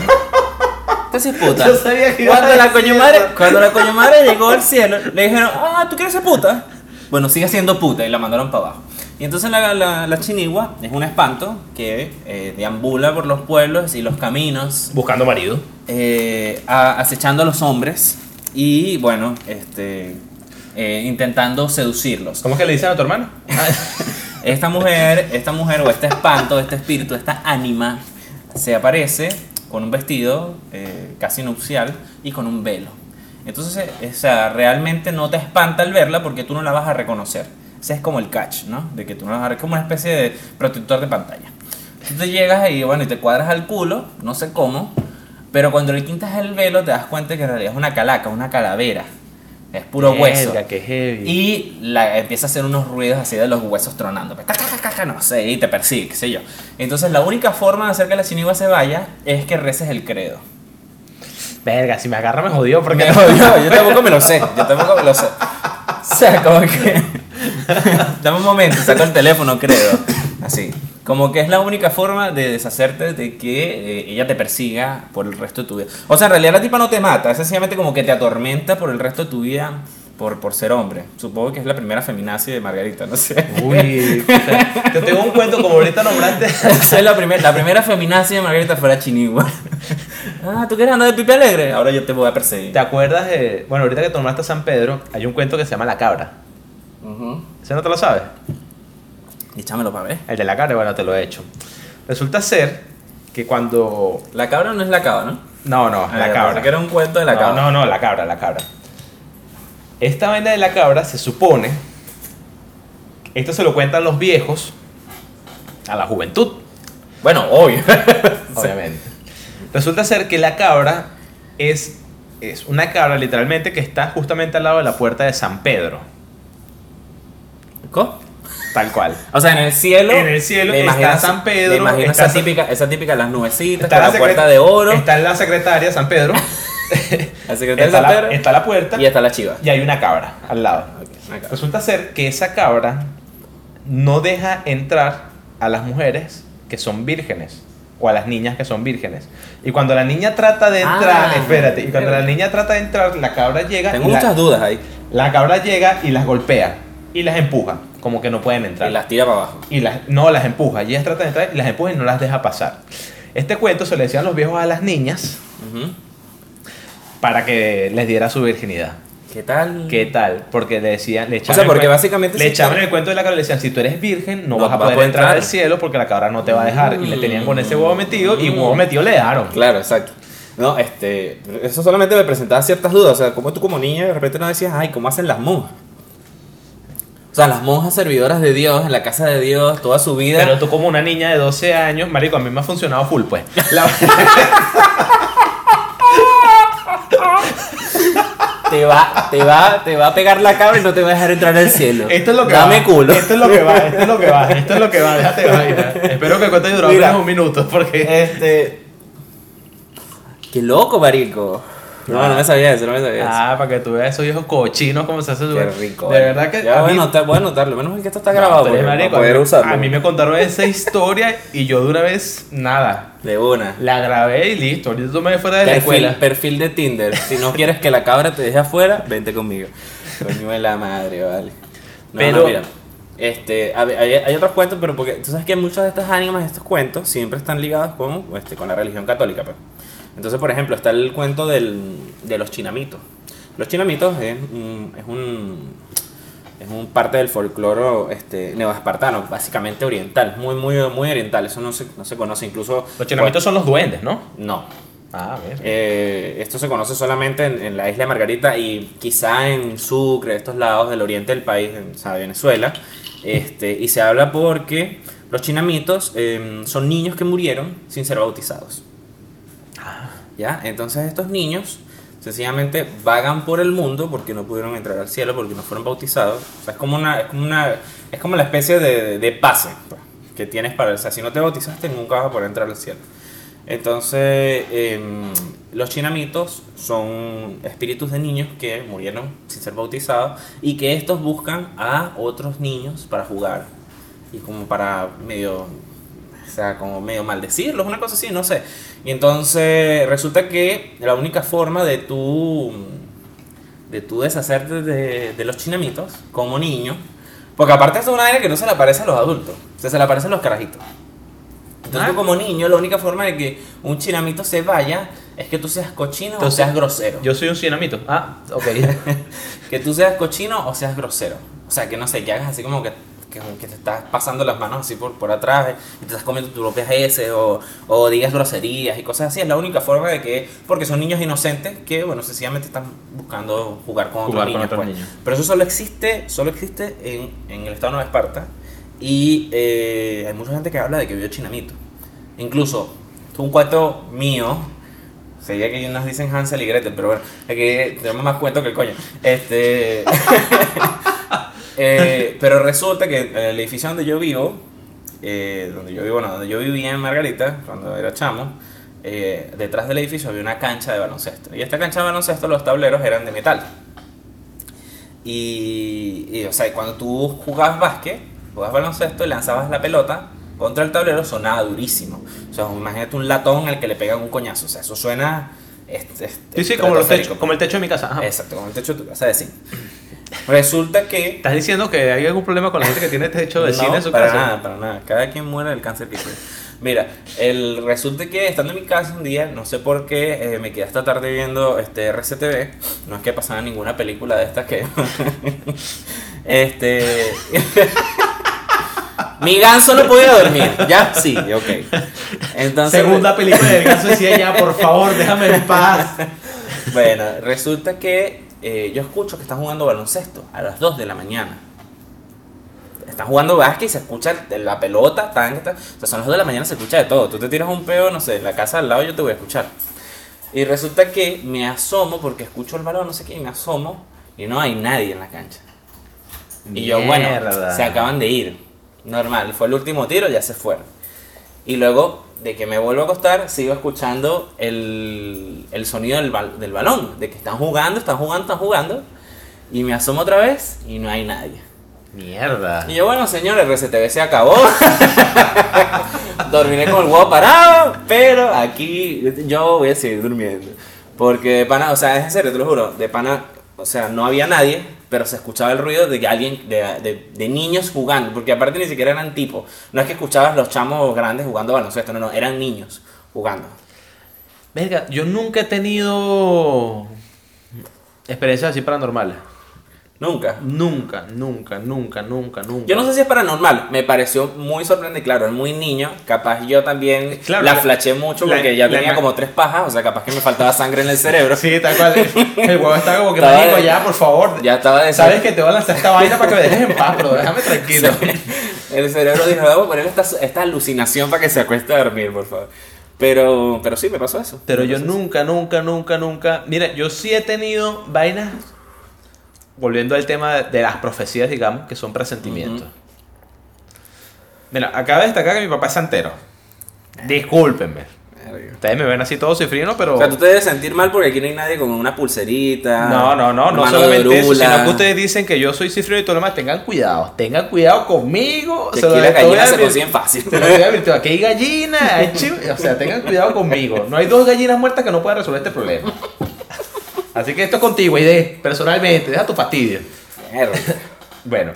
Esta sí es puta. Yo sabía que cuando la coño madre, cuando la coño madre llegó al cielo, le dijeron, ah, ¿tú quieres ser puta? Bueno, sigue siendo puta y la mandaron para abajo. Y entonces la, la, la chinigua es un espanto que eh, deambula por los pueblos y los caminos, Buscando marido. eh, a- acechando a los hombres y, bueno, este, eh, intentando seducirlos. ¿Cómo es que le dicen a tu hermano? Esta mujer, esta mujer o este espanto, este espíritu, esta ánima, se aparece con un vestido eh, casi nupcial y con un velo. Entonces, eh, o sea, realmente no te espanta al verla porque tú no la vas a reconocer. Ese es como el catch, ¿no? De que tú no la vas a como una especie de protector de pantalla. Tú te llegas y bueno, y te cuadras al culo, no sé cómo, pero cuando le quitas el velo te das cuenta que en realidad es una calaca, una calavera. Es puro hueso. Verga, qué heavy. Y la, empieza a hacer unos ruidos así de los huesos tronando. Pues, No sé, y te persigue, qué sé yo. Entonces la única forma de hacer que la chinigua se vaya es que reces el credo. Verga, si me agarra me jodió porque Me jodió, yo tampoco me lo sé, yo tampoco me lo sé. O sea, como que... Dame un momento, saco el teléfono, credo. Así. Como que es la única forma de deshacerte de que eh, ella te persiga por el resto de tu vida. O sea, en realidad la tipa no te mata, es sencillamente como que te atormenta por el resto de tu vida por, por ser hombre. Supongo que es la primera feminazi de Margarita, no sé. Uy, te tengo un cuento como ahorita nombraste. Esa es la, primer- la primera feminazi de Margarita fuera Chinigua. ah, ¿tú quieres andar de pipi alegre? Ahora yo te voy a perseguir. ¿Te acuerdas de.? Bueno, ahorita que nombraste a San Pedro, hay un cuento que se llama La Cabra. Ujú. ¿Ese no te lo sabes? Échamelo para ver. El de la cabra, bueno, te lo he hecho. Resulta ser que cuando. La cabra no es la cabra, ¿no? No, no, la cabra. que era un cuento de la no, cabra. No, no, la cabra, la cabra. Esta vaina de la cabra se supone. Esto se lo cuentan los viejos a la juventud, Bueno, obvio. obviamente. Resulta ser que la cabra es, es una cabra literalmente que está justamente al lado de la puerta de San Pedro. ¿Cómo? Tal cual. O sea, en el cielo. En el cielo está San Pedro, Me imagino está esa típica, esa típica, las nubecitas, Está la secre- puerta de oro. Está la secretaria San Pedro. la secretaria está, San la, Pedro. está la puerta Y está la chiva. y hay una cabra al lado. Resulta ser que esa cabra no deja entrar a las mujeres que son vírgenes o a las niñas que son vírgenes. Y cuando la niña trata de entrar, Ah, espérate, y cuando la niña trata de entrar, la cabra llega Tengo y la- muchas dudas ahí. la, cabra llega y las golpea y las empuja, como que no pueden entrar. Y las tira para abajo. y las, no las empuja, y ellas tratan de entrar y las empuja y no las deja pasar. Este cuento se le decían los viejos a las niñas para que les diera su virginidad. ¿Qué tal? ¿Qué tal? Porque le decían, le echaban sea, el porque básicamente le echaban el cuento de la cabra y le decían, si tú eres virgen, no, No vas a poder poder entrar entrar. al cielo porque la cabra no te va a dejar. Y le tenían con ese huevo metido y Mm. huevo metido le dejaron. Claro, exacto. No, este, eso solamente me presentaba ciertas dudas. O sea, como tú como niña de repente no decías, ay, ¿cómo hacen las monjas? O sea, las monjas servidoras de Dios, en la casa de Dios, toda su vida. Pero tú como una niña de 12 años, marico, a mí me ha funcionado full, pues. La- te va, te va, te va a pegar la cabra y no te va a dejar entrar al cielo. Esto es lo que Dame va. culo. Esto es lo que va, esto es lo que va, esto es lo que va, déjate vaina. Espero que haya durado un minuto, porque... Este. Qué loco, marico. No, no me sabía eso, no me sabía eso. Ah, para que tú veas esos viejos cochinos como se hace su Qué rico. De vale. verdad que Ya voy a, mí- a anotarlo. Menos mal que esto está No, grabado para poder mí- usarlo. A mí me contaron esa historia y yo de una vez, nada. De una. La grabé y listo. Ahorita tú me fuera de la escuela. perfil de Tinder. Si no quieres que la cabra te deje afuera, vente conmigo. Coño de la madre, vale. No, Pero- no, mira. Este, hay, hay otros cuentos, pero porque tú sabes que muchas de estas ánimas, estos cuentos, siempre están ligados con, este, con la religión católica. Pues. Entonces, por ejemplo, está el cuento del, de los chinamitos. Los chinamitos es un, es un, es un parte del folclore este, neoespartano, básicamente oriental, muy, muy, muy oriental. Eso no se, no se conoce, incluso. Los chinamitos son los duendes, ¿no? No, Ah, ver. eh, esto se conoce solamente en, en la isla de Margarita y quizá en Sucre, estos lados del oriente del país, en o sea, Venezuela. Este, y se habla porque los chinamitos eh, son niños que murieron sin ser bautizados. ¿Ya? Entonces estos niños sencillamente vagan por el mundo porque no pudieron entrar al cielo, porque no fueron bautizados. O sea, es como una, es como una, es como la especie de, pase que tienes para, o sea, si no te bautizaste nunca vas a poder entrar al cielo. Entonces, em, los chinamitos son espíritus de niños que murieron sin ser bautizados y que estos buscan a otros niños para jugar y como para medio, o sea, como medio maldecirlos, una cosa así, no sé. Y entonces resulta que la única forma de tú, de tú deshacerte de, de los chinamitos como niño, porque aparte es una área que no se le aparece a los adultos, o sea, se le aparece a los carajitos. Entonces Ah. tú como niño, la única forma de que un chinamito se vaya es que tú seas cochino o seas grosero. Yo soy un chinamito. Ah, ok. Que tú seas cochino o seas grosero. O sea, que no sé, que hagas así como que, que, que te estás pasando las manos así por, por atrás eh, y te estás comiendo tus propias heces o, o digas groserías y cosas así. Es la única forma de que, porque son niños inocentes que, bueno, sencillamente están buscando jugar con otros Jugar con niños. otros pues. niños. Pero eso solo existe, solo existe en, en el estado de Nueva Esparta y eh, hay mucha gente que habla de que vio chinamito. Incluso, un cuento mío, sería que nos dicen Hansel y Gretel, pero bueno, aquí tenemos más cuento que el coño. Este, eh, pero resulta que en el edificio donde yo vivo, eh, donde yo vivo, no, donde yo vivía en Margarita, cuando era chamo, eh, detrás del edificio había una cancha de baloncesto. Y esta cancha de baloncesto, los tableros eran de metal. Y, y, o sea, cuando tú jugabas básquet, jugabas baloncesto y lanzabas la pelota contra el tablero sonaba durísimo. O sea, imagínate un latón al que le pegan un coñazo. O sea, eso suena. este, este, Sí, sí, como, los techos, como el techo de mi casa. Ajá. Exacto, como el techo de tu casa de cine. Resulta que. ¿Estás diciendo que hay algún problema con la gente que tiene techo de no, cine en su para casa? nada, para nada. Cada quien muere del cáncer que quiere. Mira, el, resulta que estando en mi casa un día, no sé por qué, eh, me quedé hasta tarde viendo este RCTV. No es que pasara ninguna película de estas que. este. mi ganso no podía dormir. Ya, sí, ok. Entonces. Segunda película del caso decía ya, por favor, déjame en paz. Bueno, resulta que eh, yo escucho que están jugando baloncesto a las 2 de la mañana. Están jugando básquet y se escucha la pelota, tan, tan. O sea, son las 2 de la mañana, se escucha de todo. Tú te tiras un peo, no sé, en la casa al lado yo te voy a escuchar. Y resulta que me asomo porque escucho el balón, no sé qué, y me asomo y no hay nadie en la cancha. Y yo, bueno, se acaban de ir. Normal, fue el último tiro, ya se fueron. Y luego de que me vuelvo a acostar, sigo escuchando el, el sonido del, bal- del balón, de que están jugando, están jugando, están jugando. Y me asomo otra vez y no hay nadie. Mierda. Y yo, bueno, señor, el RCTV se acabó. Dormiré con el huevo parado, pero aquí yo voy a seguir durmiendo. Porque de pana, o sea, es en serio, te lo juro, de pana, o sea, no había nadie, pero se escuchaba el ruido de alguien, de niños jugando, porque aparte ni siquiera eran tipos. No es que escuchabas los chamos grandes jugando baloncesto, no, no, eran niños jugando. Verga, yo nunca he tenido experiencias así paranormales. Nunca. Nunca, nunca, nunca, nunca, nunca. Yo no sé si es paranormal, me pareció muy sorprendente, claro, es muy niño, capaz yo también Claro, la la- flaché mucho la- porque ya la tenía como tres pajas, o sea, capaz que me faltaba sangre en el cerebro. Sí, tal cual. El huevo está como que Estaba de- ya, por favor. Ya estaba de Sabes que te voy a lanzar esta vaina para que me dejes en paz, pero déjame tranquilo. El cerebro dijo, vamos a poner esta, esta alucinación para que se acueste a dormir, por favor. Pero, pero sí, me pasó eso. Pero yo nunca, nunca, nunca, nunca. Mira, yo sí he tenido vainas. Volviendo al tema de, de las profecías, digamos, que son presentimientos. Ujú. Mira, acaba de destacar que mi papá es santero. Discúlpenme. Ustedes me ven así todo cifrino, pero. O sea, tú te debes sentir mal porque aquí no hay nadie con una pulserita. No, no, no, no solamente eso, sino que ustedes dicen que yo soy cifrino y todo lo demás. Tengan cuidado, tengan cuidado conmigo. Que Se lo aquí las gallinas se consiguen fácil. Aquí hay gallinas, hay O sea, tengan cuidado conmigo. No hay dos gallinas muertas que no puedan resolver este problema. Así que esto es contigo, ID, personalmente. Deja tu fastidio. Mierda. Bueno,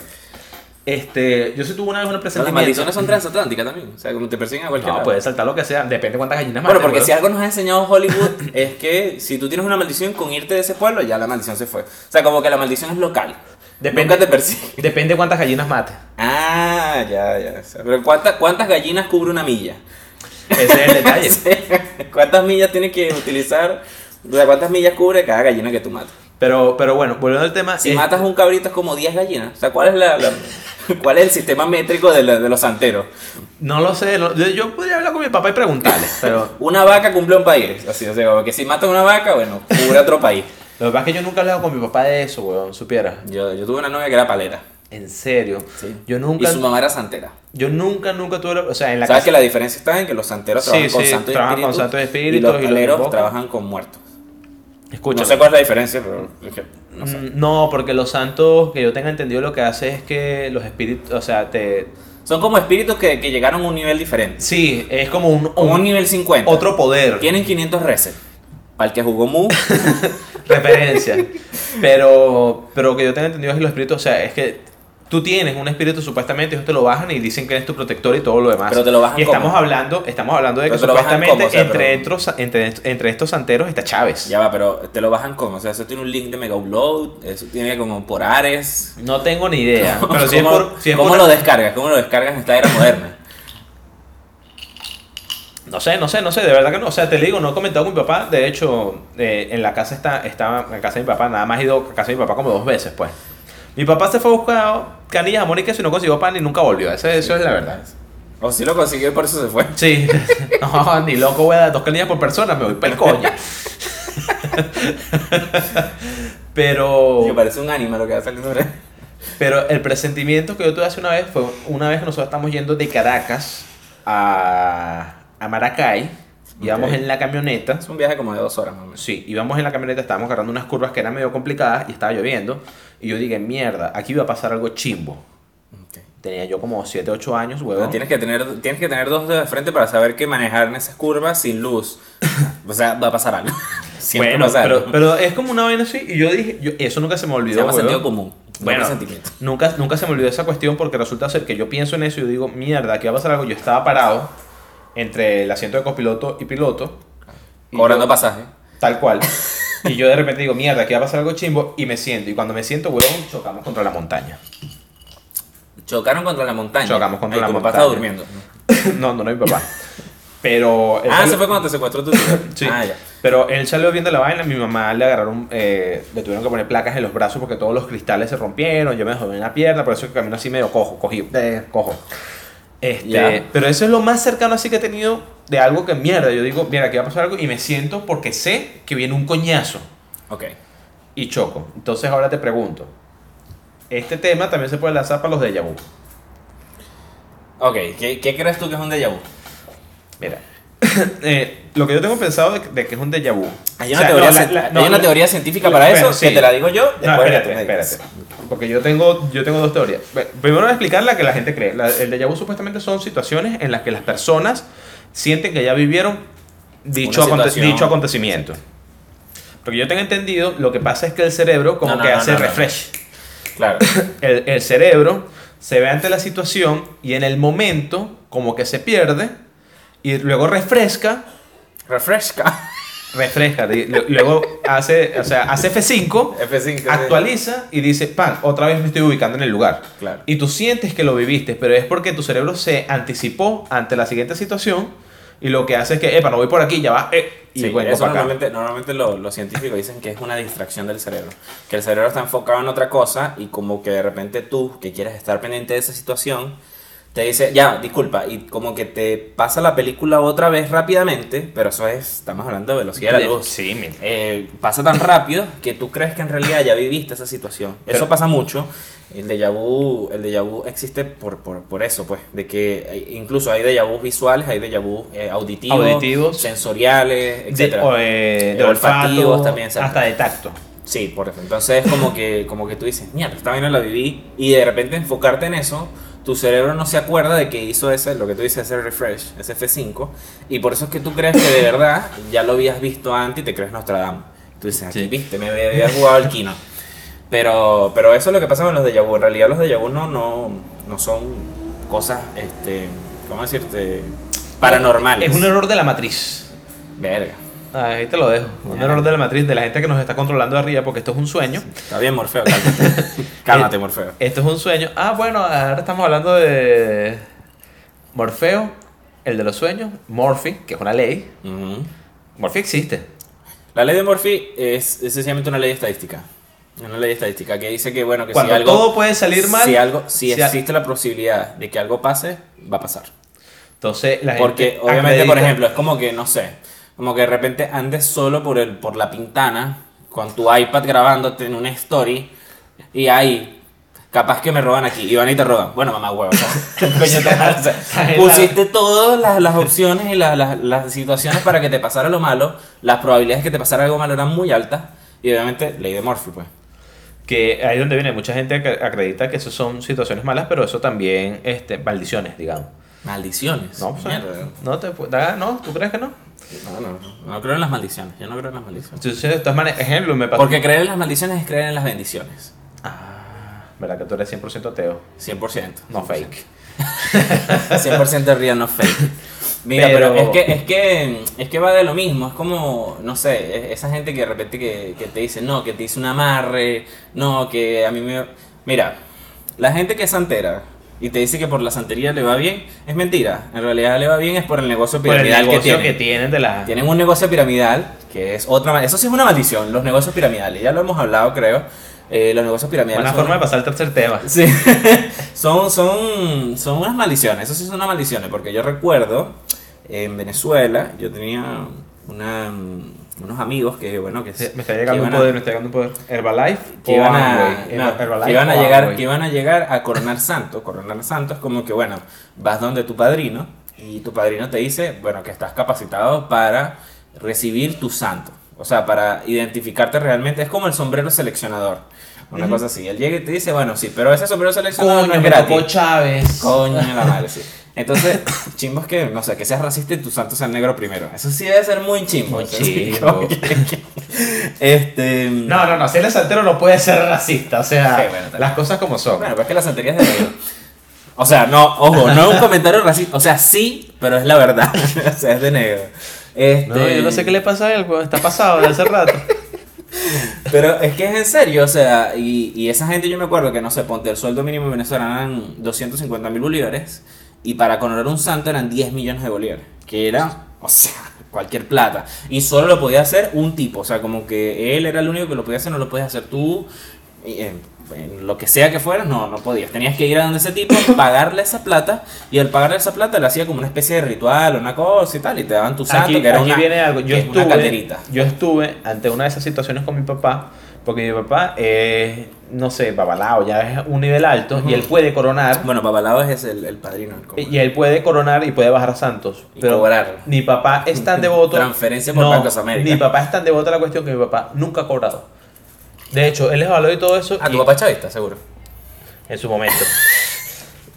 este, yo sí tuve una vez una Las presentimiento. maldiciones son transatlánticas también. O sea, como te persiguen a cualquier No, lado. puede saltar lo que sea, depende de cuántas gallinas Bueno, porque weón. si algo nos ha enseñado Hollywood es que si tú tienes una maldición con irte de ese pueblo, ya la maldición se fue. O sea, como que la maldición es local. Depende- Nunca te persigue. Depende de cuántas gallinas mate. Ah, ya, ya. O sea, Pero ¿cuántas, ¿cuántas gallinas cubre una milla? Ese es el detalle. ¿Cuántas millas tienes que utilizar? O sea, ¿cuántas millas cubre cada gallina que tú matas? Pero, pero bueno, volviendo al tema. Si es- matas un cabrito es como 10 gallinas. O sea, ¿cuál es, la, la- ¿cuál es el sistema métrico de, la- de los santeros? No lo sé, no- yo, yo podría hablar con mi papá y preguntarle, pero Una vaca cumple un país. Así, o sea, que si matas una vaca, bueno, cubre otro país. lo que pasa es que yo nunca he hablado con mi papá de eso, weón, supiera. Yo, yo tuve una novia que era palera. En serio. Sí. Yo Y nunca, su mamá era santera. yo nunca, nunca tuve, o sea, en la ¿Sabes casa. que la diferencia está en que los santeros Sí, trabajan con santos y trabajan con espíritus, santos y y los y los paleros trabajan con muertos. Escucha. No sé cuál es la diferencia, pero es que no sé. Mm, No, porque los santos, que yo tenga entendido, lo que hace es que los espíritus, o sea, te... Son como espíritus que, que llegaron a un nivel diferente. Sí, es como un, Como un- un nivel 50. otro poder. Tienen 500 reses. Para el que jugó Mu, referencia. Pero, pero que yo tenga entendido es que los espíritus, o sea, es que tú tienes un espíritu supuestamente, ellos te lo bajan y dicen que eres tu protector y todo lo demás. Pero te lo bajan Y estamos cómo? hablando, estamos hablando de que Pero supuestamente cómo, o sea, entre, pero- estos, entre, entre estos santeros está Chávez. ya va, pero te lo bajan como. O sea, eso tiene un link de Mega Upload, eso tiene como por Ares. No tengo ni idea. Pero si es ¿Cómo, por, si es cómo por- lo descargas? ¿Cómo lo descargas en esta era moderna? No sé, no sé, no sé, de verdad que no. O sea, te digo, no he comentado con mi papá. De hecho, eh, en la casa está, estaba en casa de mi papá, nada más he ido a casa de mi papá como dos veces, pues. Mi papá se fue a buscar canillas, jamón y queso y no consiguió pan y nunca volvió. Eso es la verdad. O si lo consiguió y por eso se fue. Sí, no, ni loco voy a dar dos canillas por persona, me voy para el coño. Pero, Y parece un anime lo que va saliendo pero el presentimiento que yo tuve hace una vez fue una vez que nosotros estamos yendo de Caracas a, a Maracay, íbamos Ok. en la camioneta. Es un viaje como de dos horas más o menos. Sí, íbamos en la camioneta, estábamos agarrando unas curvas que eran medio complicadas y estaba lloviendo. Y yo dije, mierda, aquí va a pasar algo chimbo. Ok. Tenía yo como 7, 8 años, No, huevón. tienes, que tener, tienes que tener dos de frente para saber que manejar en esas curvas sin luz. O sea, va a pasar algo. Siempre Bueno, pasa algo. pero, pero es como una vaina así. Y yo dije, yo, eso nunca se me Se olvidó. llama huevón. sentido común. no Bueno, nunca, nunca se me olvidó esa cuestión porque resulta ser que yo pienso en eso y yo digo, mierda, aquí va a pasar algo. Yo estaba parado entre el asiento de copiloto y piloto. y Cobrando yo- pasaje. Tal cual. Y yo de repente digo, mierda, aquí va a pasar algo chimbo y me siento. Y cuando me siento, huevón, chocamos contra la montaña. Chocaron contra la montaña. Chocamos contra Ay, la tu papá montaña. estaba durmiendo. no, no, no, mi papá. Pero... Ah, salió- se fue cuando te secuestró tu tío. Sí. Ah, ya. Pero él salió viendo la vaina, mi mamá le agarraron, eh, le tuvieron que poner placas en los brazos porque todos los cristales se rompieron, yo me jodí en la pierna, por eso que camino así medio cojo, cogí, eh, cojo. Este. Pero eso es lo más cercano así que he tenido de algo que mierda. Yo digo, mira, aquí va a pasar algo y me siento porque sé que viene un coñazo Ok. y choco. Entonces ahora te pregunto, este tema también se puede lanzar para los de vu. Ok, ¿qué, qué crees tú que es un déjà vu? Mira, eh, lo que yo tengo pensado de, de que es un déjà vu. Hay O una, sea, teoría, no, la- cien- la- hay no, una la- teoría científica para eso, sí. que te la digo yo, después de espérate, espérate. Porque yo tengo, yo tengo dos teorías. Primero voy a explicar la que la gente cree. La- el déjà vu supuestamente son situaciones en las que las personas sienten que ya vivieron dicho, aconte- dicho acontecimiento. Porque yo tengo entendido, lo que pasa es que el cerebro como que hace refresh. Claro. El, el cerebro se ve ante la situación y en el momento como que se pierde y luego refresca Refresca. refresca, luego hace, o sea, hace F5, F5. sí. actualiza y dice, pan, otra vez me estoy ubicando en el lugar. Claro. Y tú sientes que lo viviste, pero es porque tu cerebro se anticipó ante la siguiente situación y lo que hace es que, epa, no voy por aquí, ya va, eh, y Sí, vengo eso para acá. normalmente, normalmente lo- los científicos dicen que es una distracción del cerebro. Que el cerebro está enfocado en otra cosa y como que de repente tú, que quieres estar pendiente de esa situación, te dice, ya, disculpa, y como que te pasa la película otra vez rápidamente, pero eso es, estamos hablando de velocidad de la luz. Sí, mi- Eh, pasa tan rápido que tú crees que en realidad ya viviste esa situación. Pero- eso pasa mucho. El déjà vu, el déjà vu existe por, por, por eso, pues, de que incluso hay déjà vu visuales, hay déjà vu eh, auditivos, Auditivos. sensoriales, de, etc. o, eh, de Eh, olfativos olfato, también, exacto. hasta de tacto. Sí, por eso. Entonces, como que, como que tú dices, mierda, esta vaina la viví, y de repente enfocarte en eso, tu cerebro no se acuerda de que hizo ese, lo que tú dices, ese refresh, ese F5, y por eso es que tú crees que de verdad ya lo habías visto antes y te crees Nostradamus. Tú dices, aquí Sí. viste, me había, jugado el kino. Pero, pero eso es lo que pasa con los déjà vu. En realidad, los déjà vu no, no, no son cosas, este, ¿cómo decirte? Paranormales. Es un error de la matriz. Verga. Ahí te lo dejo. Un error de la matriz de la gente que nos está controlando arriba porque esto es un sueño. Está bien, Morfeo, cálmate. Cálmate, Eh, Morfeo. Esto es un sueño. Ah, bueno, ahora estamos hablando de Morfeo, el de los sueños, Morphy, que es una ley. Ujú. Morphy existe. La ley de Murphy es, es sencillamente una ley estadística. Una ley estadística que dice que, bueno, que Cuando si algo. todo puede salir mal. Si, algo, si, si a- existe la posibilidad de que algo pase, va a pasar. Entonces, la Porque, gente obviamente, por ejemplo, es como que, no sé, como que de repente andes solo por, el, por la pintana con tu iPad grabándote en una story y ahí, capaz que me roban aquí y van y te roban. Bueno, mamá huevo. Pusiste todas las, las opciones y la- la- las situaciones para que te pasara lo malo. Las probabilidades de que te pasara algo malo eran muy altas. Y obviamente, ley de Murphy, pues. Que ahí es donde viene. Mucha gente que acredita que eso son situaciones malas, pero eso también, este, maldiciones, digamos. Maldiciones. No, Mierda. no te da- ¿no? ¿Tú crees que no? No, no, no. No creo en las maldiciones. Yo no creo en las maldiciones. Entonces, de todas maneras, ejemplo, me pasó. Porque creer en las maldiciones es creer en las bendiciones. Ah, ¿verdad que tú eres 100% ateo? 100%. No fake. 100% real, no fake. Mira, pero, Pero- es, que, es, que, es que va de lo mismo. Es como, no sé, es- esa gente que de repente que, que te dice, no, que te hizo un amarre, no, que a mí me... Mira, la gente que es santera y te dice que por la santería le va bien, es mentira. En realidad le va bien es por el negocio Por el piramidal negocio que que tienen. tienen de la... Tienen un negocio piramidal, que es otra... Eso sí es una maldición, los negocios piramidales. Ya lo hemos hablado, creo. Eh, los negocios piramidales... Son- forma de pasar al tercer tema. Sí, son, son, son unas maldiciones, eso sí son unas maldiciones, porque yo recuerdo en Venezuela, yo tenía una, unos amigos que, bueno, que, Sí, Me está llegando un a- poder, me está llegando un poder. Herbalife que o iban a, Amway. no, Herbalife que iban a llegar, Amway. que iban a llegar a coronar santo. Coronar santo es como que, bueno, vas donde tu padrino y tu padrino te dice, bueno, que estás capacitado para recibir tu santo. O sea, para identificarte realmente. Es como el sombrero seleccionador. Una cosa así. Él llega y te dice, bueno, sí, pero ese sombrero seleccionado no Coño, es me gratis. Chávez. Coño, la madre, sí. Entonces, chimbo es que, no sé, que seas racista y tu santo sea negro primero. Eso sí debe ser muy chimbo. Muy este. No, no, no, si eres soltero no puede ser racista, o sea, Sí, bueno, tal las cosas como son. Bueno, pero es que la santería es de negro. O sea, no, ojo, no es un comentario racista. O sea, sí, pero es la verdad. o sea, es de negro. Este, No, yo no sé qué le pasa a él, pues, está pasado de hace rato. Pero es que es en serio, o sea, y, y esa gente yo me acuerdo que no sé, ponte el sueldo mínimo venezolano eran 250 mil bolívares y para coronar un santo eran 10 millones de bolívares, que era, o sea, cualquier plata. Y solo lo podía hacer un tipo, o sea, como que él era el único que lo podía hacer, no lo podías hacer tú, eh, en lo que sea que fuera, no, no podías. Tenías que ir a donde ese tipo, pagarle esa plata y al pagarle esa plata le hacía como una especie de ritual, una cosa y tal, y te daban tu santo, Aquí, que era aquí una, viene algo. Yo que es una estuve, calderita. yo estuve ante una de esas situaciones con mi papá, porque mi papá es, no sé, babalao, ya es un nivel alto, y él puede coronar, Bueno, Babalao es el, el padrino. cobro. y él puede coronar y puede bajar a santos. Y pero cobrar. mi papá es tan devoto. Transferencia por no, Bancos América. Mi papá es tan devoto a la cuestión que mi papá nunca ha cobrado. De hecho, él es valor y todo eso. Ah, y- tu papá es chavista, seguro. en su momento.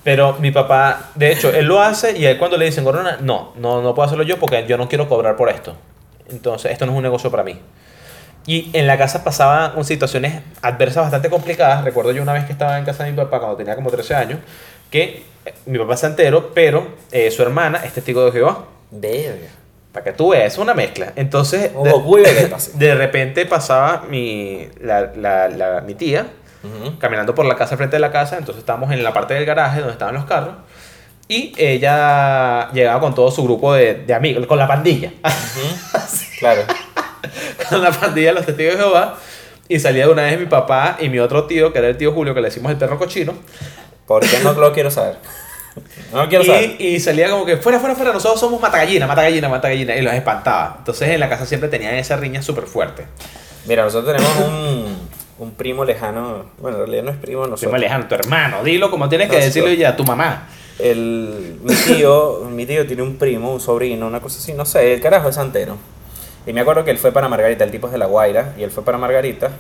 Pero mi papá, de hecho, él lo hace y él cuando le dicen corona, no, no, no puedo hacerlo yo porque yo no quiero cobrar por esto. Entonces, esto no es un negocio para mí. Y en la casa pasaban situaciones adversas bastante complicadas. Recuerdo yo una vez que estaba en casa de mi papá cuando tenía como 13 años, que eh, mi papá es santero, pero eh, su hermana es testigo de Jehová. Verga. Para que tú veas, es una mezcla. Entonces, sí. de repente pasaba mi, la, la- la- mi tía caminando por la casa frente de la casa, entonces estábamos en la parte del garaje donde estaban los carros. Y ella llegaba con todo su grupo de, de amigos, con la pandilla, Claro. con la pandilla de los testigos de Jehová. Y salía de una vez mi papá y mi otro tío, que era el tío Julio, que le decimos el perro cochino. ¿Por qué no lo quiero saber? No lo quiero saber. Y, y salía como que fuera, fuera, fuera, nosotros somos matagallina, matagallina, matagallina. Y los espantaba. Entonces en la casa siempre tenían esa riña súper fuerte. Mira, nosotros tenemos un, un primo lejano. Bueno, en realidad no es primo, nosotros. más lejano, tu hermano. Dilo como tienes que No, decirlo ya, tu mamá. El, mi tío, mi tío tiene un primo, un sobrino, una cosa así, no sé, el carajo es santero. Y me acuerdo que él fue para Margarita, el tipo es de La Guaira, y él fue para Margarita.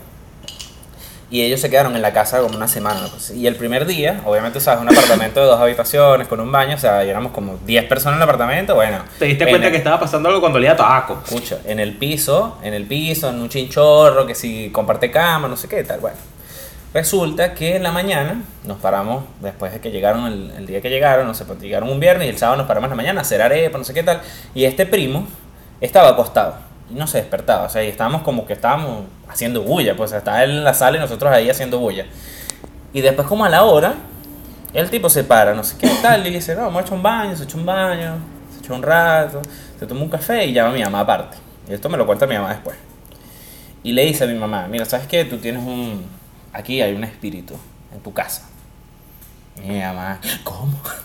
Y ellos se quedaron en la casa como una semana. así. Y el primer día, obviamente, sabes, un apartamento de dos habitaciones con un baño, o sea, éramos como 10 personas en el apartamento, bueno. Te diste en cuenta el- que estaba pasando algo cuando olía a tabaco. Escucha, en el piso, en el piso, en un chinchorro, que si comparte cama, no sé qué, tal, bueno. Resulta que en la mañana nos paramos, después de que llegaron, el, el día que llegaron, no sé, pues llegaron un viernes y el sábado nos paramos en la mañana a hacer arepa, no sé qué tal, y este primo estaba acostado y no se despertaba, o sea, y estábamos como que estábamos haciendo bulla, pues estaba él en la sala y nosotros ahí haciendo bulla. Y después como a la hora, el tipo se para, no sé qué tal, y dice, no, vamos a echar un baño, se echa un baño, se echa un rato, se toma un café y llama a mi mamá aparte. Y esto me lo cuenta mi mamá después. Y le dice a mi mamá, mira, ¿sabes qué? Tú tienes un... Aquí hay un espíritu en tu casa. Mi mamá, ¿cómo?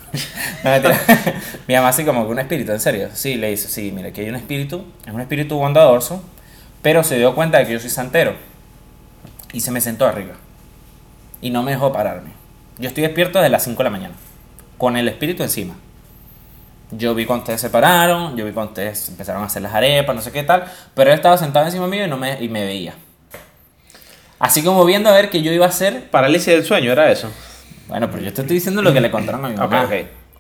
Mi mamá así como que un espíritu, en serio. Sí, le dice, sí, mira, aquí hay un espíritu, es un espíritu bondadoso, pero se dio cuenta de que yo soy santero. Y se me sentó arriba. Y no me dejó pararme. Yo estoy despierto desde las 5 de la mañana, con el espíritu encima. Yo vi cuando ustedes se pararon, yo vi cuando ustedes empezaron a hacer las arepas, no sé qué tal, pero él estaba sentado encima mío y, no me, y me veía. Así como viendo a ver que yo iba a hacer Parálisis del sueño, era eso. Bueno, pero yo te estoy diciendo lo que le contaron a mi mamá. ok.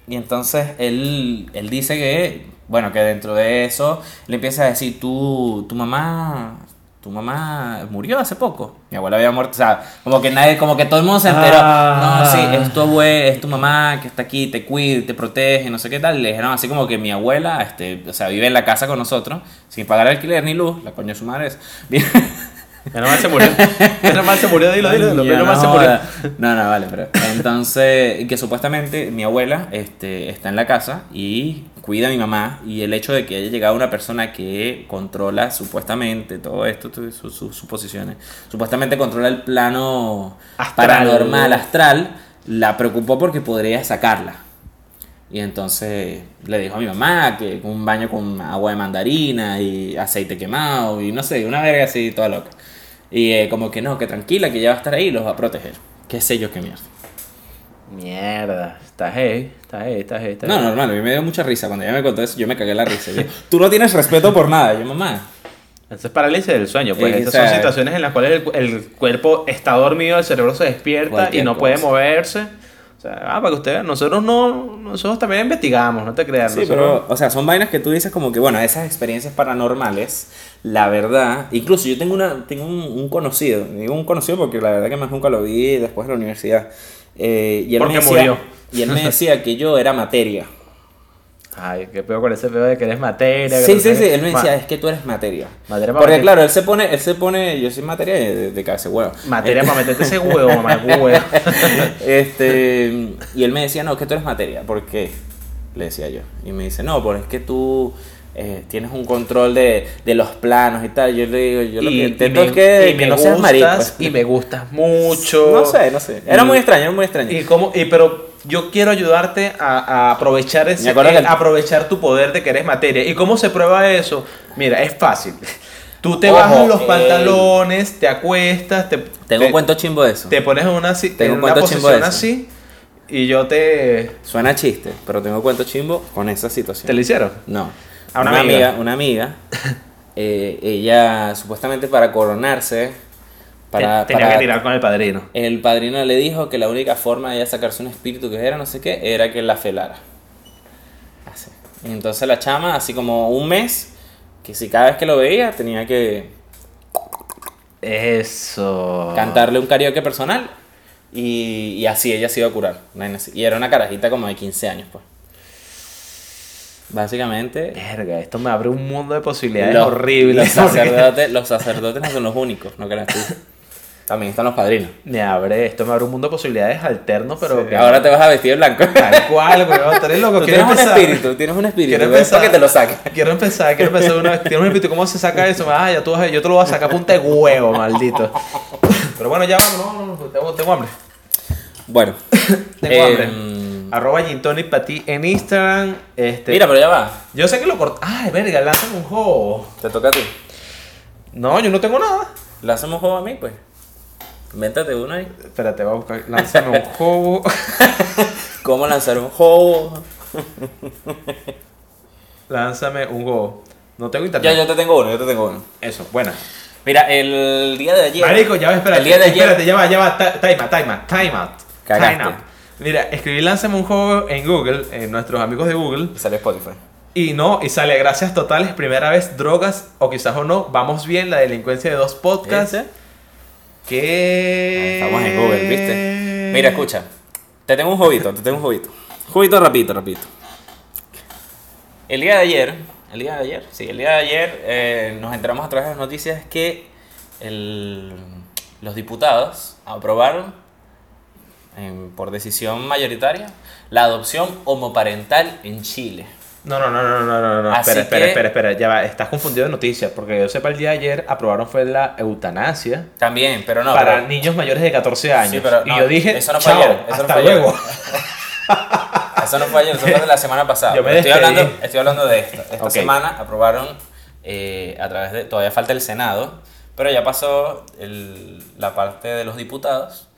Y entonces él, él dice que, bueno, que dentro de eso le empieza a decir, tú, tu mamá, tu mamá murió hace poco. Mi abuela había muerto, o sea, como que nadie, como que todo el mundo se enteró. Ah. No, sí, es tu abuela, es tu mamá que está aquí, te cuida, te protege, no sé qué tal. Le dijeron así como que mi abuela, este, o sea, vive en la casa con nosotros, sin pagar alquiler ni luz, la coño de su madre es. Menos mal se murió. Menos mal se murió, dilo, dilo. dilo. Menos mal no se murió. No, no, vale, pero. Entonces, que supuestamente mi abuela este, está en la casa y cuida a mi mamá. Y el hecho de que haya llegado una persona que controla supuestamente todo esto, sus suposiciones, supuestamente controla el plano Astral. paranormal, astral, la preocupó porque podría sacarla. Y entonces le dijo a mi mamá que un baño con agua de mandarina y aceite quemado y no sé, una verga así toda loca. Y eh, como que no, que tranquila, que ya va a estar ahí y los va a proteger. ¿Qué sé yo qué mierda? Mierda, está heavy, está heavy, está heavy. Está No, heavy. normal, a mí me dio mucha risa. Cuando ella me contó eso, yo me cagué la risa. Yo, Tú no tienes respeto por nada. Yo, mamá, Eso es parálisis del sueño, pues Y, esas son situaciones en las cuales el, el cuerpo está dormido, el cerebro se despierta y no puede cosa. moverse. Sea, ah, para que ustedes vean, nosotros no, nosotros también investigamos, no te creas. Sí, nosotros- pero, o sea, son vainas que tú dices como que, bueno, esas experiencias paranormales, la verdad, incluso yo tengo, una, tengo un, un conocido, digo un conocido porque la verdad que más nunca lo vi después de la universidad, eh, y, él Porque me decía, murió. y él me decía que yo era materia. Ay, qué peor con ese peor de que eres materia. que Sí, sí, sí, él me Ma- decía, es que tú eres materia. Materia Porque meter- claro, él se pone, él se pone, yo soy materia de, de cabeza huevo. Materia para meterte ese huevo, mamá, huevo. este, y él me decía, no, que tú eres materia. ¿Por qué? Le decía yo. Y me dice, no, porque es que tú eh, tienes un control de, de los planos y tal. Yo le digo, yo lo que intento me- es que, y que no seas marico. gustas, y me gustas mucho. No sé, no sé. Era muy extraño, era muy extraño. Y cómo, y pero yo quiero ayudarte a, a aprovechar ese, eh, el- aprovechar tu poder de que eres materia. ¿Y cómo se prueba eso? Mira, es fácil. Tú te Ojo, bajas los eh, pantalones, te acuestas, te, Tengo te, un cuento chimbo de eso. te pones en una, Tengo en un una posición así y yo te Suena chiste, pero tengo cuento chimbo con esa situación. te lo hicieron. No. A una amiga. Una amiga. eh, ella, supuestamente para coronarse, para, tenía para- que tirar con el padrino. el padrino le dijo que la única forma de ella sacarse un espíritu que era no sé qué, era que la felara. Así. Y entonces la chama, así como un mes, que si cada vez que lo veía tenía que Eso. cantarle un karaoke personal y, y así ella se iba a curar. Y era una carajita como de 15 años, pues. Básicamente, Verga, esto me abre un mundo de posibilidades los, horribles. Los sacerdotes, los sacerdotes no son los únicos, no creas tú. También están los padrinos. Me abre, esto me abre un mundo de posibilidades alternos, pero que Ahora te vas a vestir de blanco. Tal cual, weón, tú eres loco. Tú tienes un empezar. espíritu, tienes un espíritu. Quiero empezar. Para que te lo saques. Quiero empezar, quiero empezar una vez. Tienes un espíritu, ¿cómo se saca eso? Ah, ya tú vas a- yo te lo voy a sacar punta de huevo, maldito. Pero bueno, ya vamos, no, no, no, tengo, tengo hambre. Bueno. Tengo eh, hambre. Arroba Gintonic para ti en Instagram. Este, Mira, pero ya va. yo sé que lo corté. Ay, verga, lánzame un juego. Te toca a ti. No, yo no tengo nada. Lánzame un juego a mí, pues. Invéntate uno ahí. Espérate, voy a buscar. Lánzame un juego. ¿Cómo lanzar un juego? Lánzame un juego. No tengo internet. Ya, yo te tengo uno, yo te tengo uno. Eso, buena. Mira, el día de ayer. Marico, ya va, espérate. El día de ayer. Espérate, ya va, ya va. Time out, time out, time out. Cagaste. Time out. Mira, escribí Lánzame un juego en Google, en nuestros amigos de Google. Sale Spotify. Y no, y sale gracias totales, primera vez, drogas, o quizás o no, vamos bien, la delincuencia de dos podcasts. ¿Viste? Que... Estamos en Google, ¿viste? Mira, escucha. Te tengo un jueguito, te tengo un jueguito. Jueguito rapidito, rapidito. El día de ayer, el día de ayer, sí, el día de ayer eh, nos enteramos a través de las noticias que el- los diputados aprobaron en- por decisión mayoritaria la adopción homoparental en Chile. No, no, no, no, no, no, no. Así Espera, espera, que- espera, espera, ya va, estás confundido de noticias, porque yo sepa el día de ayer aprobaron fue la eutanasia También, pero no. para pero- niños mayores de 14 años. Sí, pero y no, yo dije, eso no fue ayer, eso no hasta fue ayer". luego. Eso no fue ayer, eso fue de la semana pasada. Yo me estoy, hablando, estoy hablando de esta. Esta Ok. semana aprobaron eh, a través de. Todavía falta el Senado, pero ya pasó el- la parte de los diputados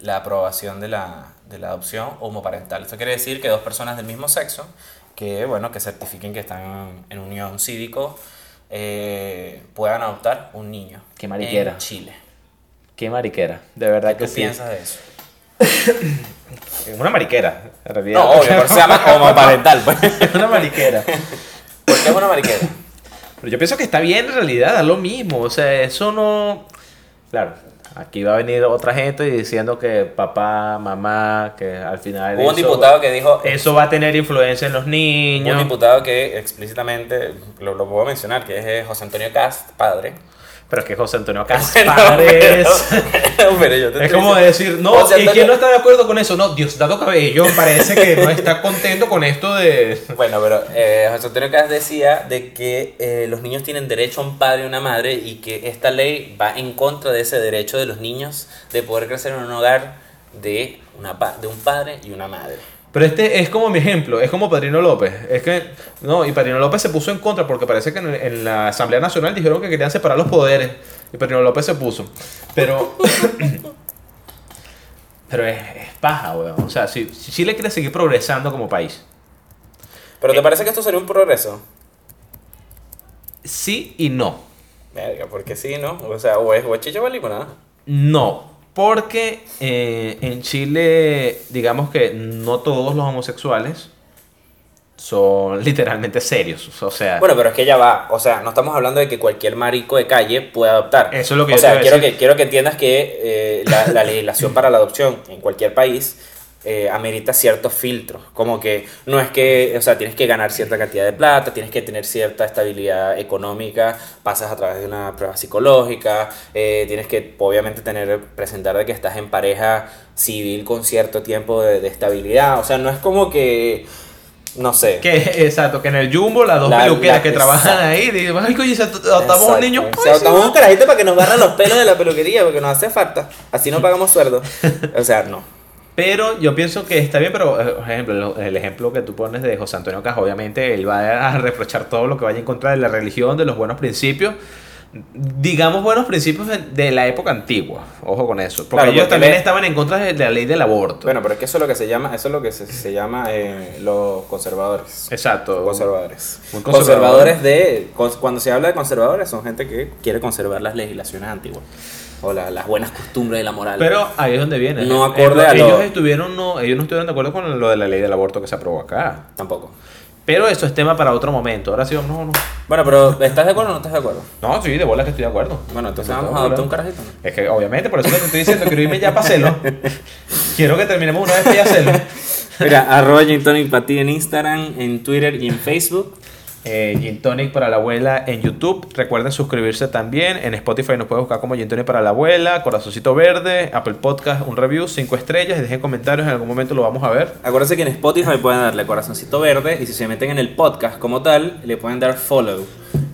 la aprobación de la, de la adopción homoparental. Esto quiere decir que dos personas del mismo sexo que, bueno, que certifiquen que están en unión cívico eh, puedan adoptar un niño. Qué mariquera. En Chile. Qué mariquera, de verdad ¿Qué que sí. piensas de eso? Es una mariquera, en realidad. No, obvio, pero se llama homoparental. Pues. es una mariquera. ¿Por qué es una mariquera? Pero yo pienso que está bien en realidad, da lo mismo. O sea, eso no. Claro, aquí va a venir otra gente diciendo que papá, mamá, que al final. Hubo un diputado que dijo, Eso va a tener influencia en los un niños. diputado que explícitamente, lo, lo puedo mencionar, que es eh, José Antonio Cast, padre. Pero es que José Antonio Bueno, padre es. pero- pero yo te Es estoy como diciendo- decir, no, José ¿y Antonio- quién no está de acuerdo con eso? No, Diosdado Cabello parece que no está contento con esto de. Bueno, pero eh, José Antonio Cast decía de que eh, los niños tienen derecho a un padre y una madre y que esta ley va en contra de ese derecho de los niños de poder crecer en un hogar de, una, pa- de un padre y una madre. Pero este es como mi ejemplo, es como Padrino López. Es que, no, y Padrino López se puso en contra porque parece que en, en la Asamblea Nacional dijeron que querían separar los poderes. Y Padrino López se puso. Pero. pero es, es paja, weón. O sea, si, si Chile quiere seguir progresando como país, ¿Pero te parece que esto sería un progreso? sí y no. Verga, porque sí, ¿no? O sea, o es o es chicha o limonada. No, porque eh, en Chile, digamos que no todos los homosexuales son literalmente serios. O sea, Bueno, pero es que ya va. O sea, no estamos hablando de que cualquier marico de calle pueda adoptar. Eso es lo que O yo sea, quiero decir. que, quiero que entiendas que eh, la, la legislación para la adopción en cualquier país eh, amerita ciertos filtros. Como que no es que, o sea, tienes que ganar cierta cantidad de plata, tienes que tener cierta estabilidad económica, pasas a través de una prueba psicológica, eh, tienes que, obviamente, tener, presentar de que estás en pareja civil con cierto tiempo de, de estabilidad. O sea, no es como que. No sé. que exacto, que en el Jumbo las dos La- peluqueras la- que trabajan exacto. ahí, dicen, ay, coño, se adoptamos un niño. Adoptamos un carajito para que nos barran los pelos de la peluquería, porque nos hace falta. Así no pagamos sueldo. O sea, no. Pero yo pienso que está bien, pero eh, por ejemplo, el ejemplo que tú pones de José Antonio Caja, obviamente él va a reprochar todo lo que vaya en contra de la religión, de los buenos principios. Digamos buenos principios de- la época antigua, ojo con eso, porque Claro, ellos porque también le- estaban en contra de la ley del aborto. Bueno, pero es que eso es lo que se llama, eso es lo que se, se llama eh, los conservadores. Exacto. Conservadores. Muy conservadores. Conservadores de. Cuando se habla de conservadores, son gente que quiere conservar las legislaciones antiguas. O la- las buenas costumbres de la moral. Pero ahí es donde viene. No acorde a lo- ellos estuvieron no, ellos no estuvieron de acuerdo con lo de la ley del aborto que se aprobó acá. Tampoco. Pero eso es tema para otro momento. Ahora sí, vamos, no, no. Bueno, pero ¿estás de acuerdo o no estás de acuerdo? No, sí, de bola que estoy de acuerdo. Bueno, entonces vamos a adoptar un carajito. Es que obviamente, por eso que te estoy diciendo, quiero irme ya para hacerlo. Quiero que terminemos una vez que ya hacerlo. Mira, arroba Gin Tonic para ti en Instagram, en Twitter y en Facebook. Eh, Gin Tonic para la abuela en YouTube. Recuerden suscribirse también. En Spotify nos pueden buscar como Gin Tonic para la abuela, Corazoncito Verde, Apple Podcast, un review, 5 estrellas. Dejen comentarios, en algún momento lo vamos a ver. Acuérdense que en Spotify pueden darle corazoncito verde y si se meten en el podcast como tal, le pueden dar follow.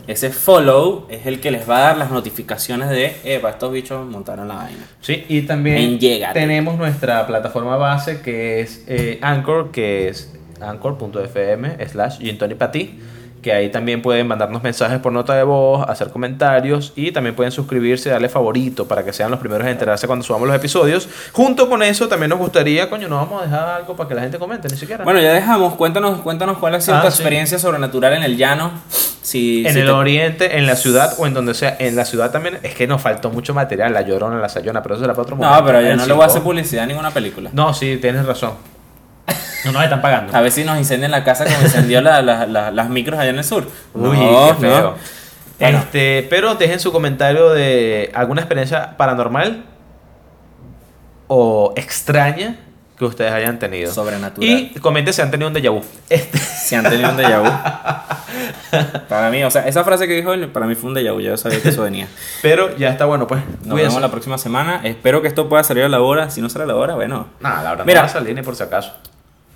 Ese follow es el que les va a dar las notificaciones de, epa, estos bichos montaron la vaina. Sí, y también tenemos nuestra plataforma base que es eh, Anchor, que es anchor.fm slash para ti. Que ahí también pueden mandarnos mensajes por nota de voz, hacer comentarios y también pueden suscribirse, darle favorito para que sean los primeros en enterarse cuando subamos los episodios. Junto con eso, también nos gustaría, coño, no vamos a dejar algo para que la gente comente, ni siquiera. Bueno, ya dejamos, cuéntanos, cuéntanos cuál ha sido Ah, tu sí. experiencia sobrenatural en el llano. Si, en si el te- oriente, en la ciudad o en donde sea. En la ciudad también es que nos faltó mucho material, la llorona, la sayona, pero eso será para otro momento. No, pero yo no le voy a hacer publicidad a ninguna película. No, sí, tienes razón. No nos están pagando. A ver si nos incendian la casa como incendió la- la- la- las micros allá en el sur. Uy, No, qué feo. no. Bueno. Este, pero dejen su comentario de alguna experiencia paranormal o extraña que ustedes hayan tenido. Sobrenatural. Y comenten si han tenido un déjà vu. Este, Si han tenido un déjà vu. Para mí, o sea, esa frase que dijo él, para mí fue un déjà vu. Yo sabía que eso venía. pero ya está bueno, pues. Nos Cuídense. vemos la próxima semana. Espero que esto pueda salir a la hora. Si no sale a la hora, bueno. Nada, la verdad Mira. no va a salir ni por si acaso.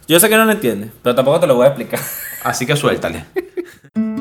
Yo sé que no lo entiendes, pero tampoco te lo voy a explicar. Así que suéltale.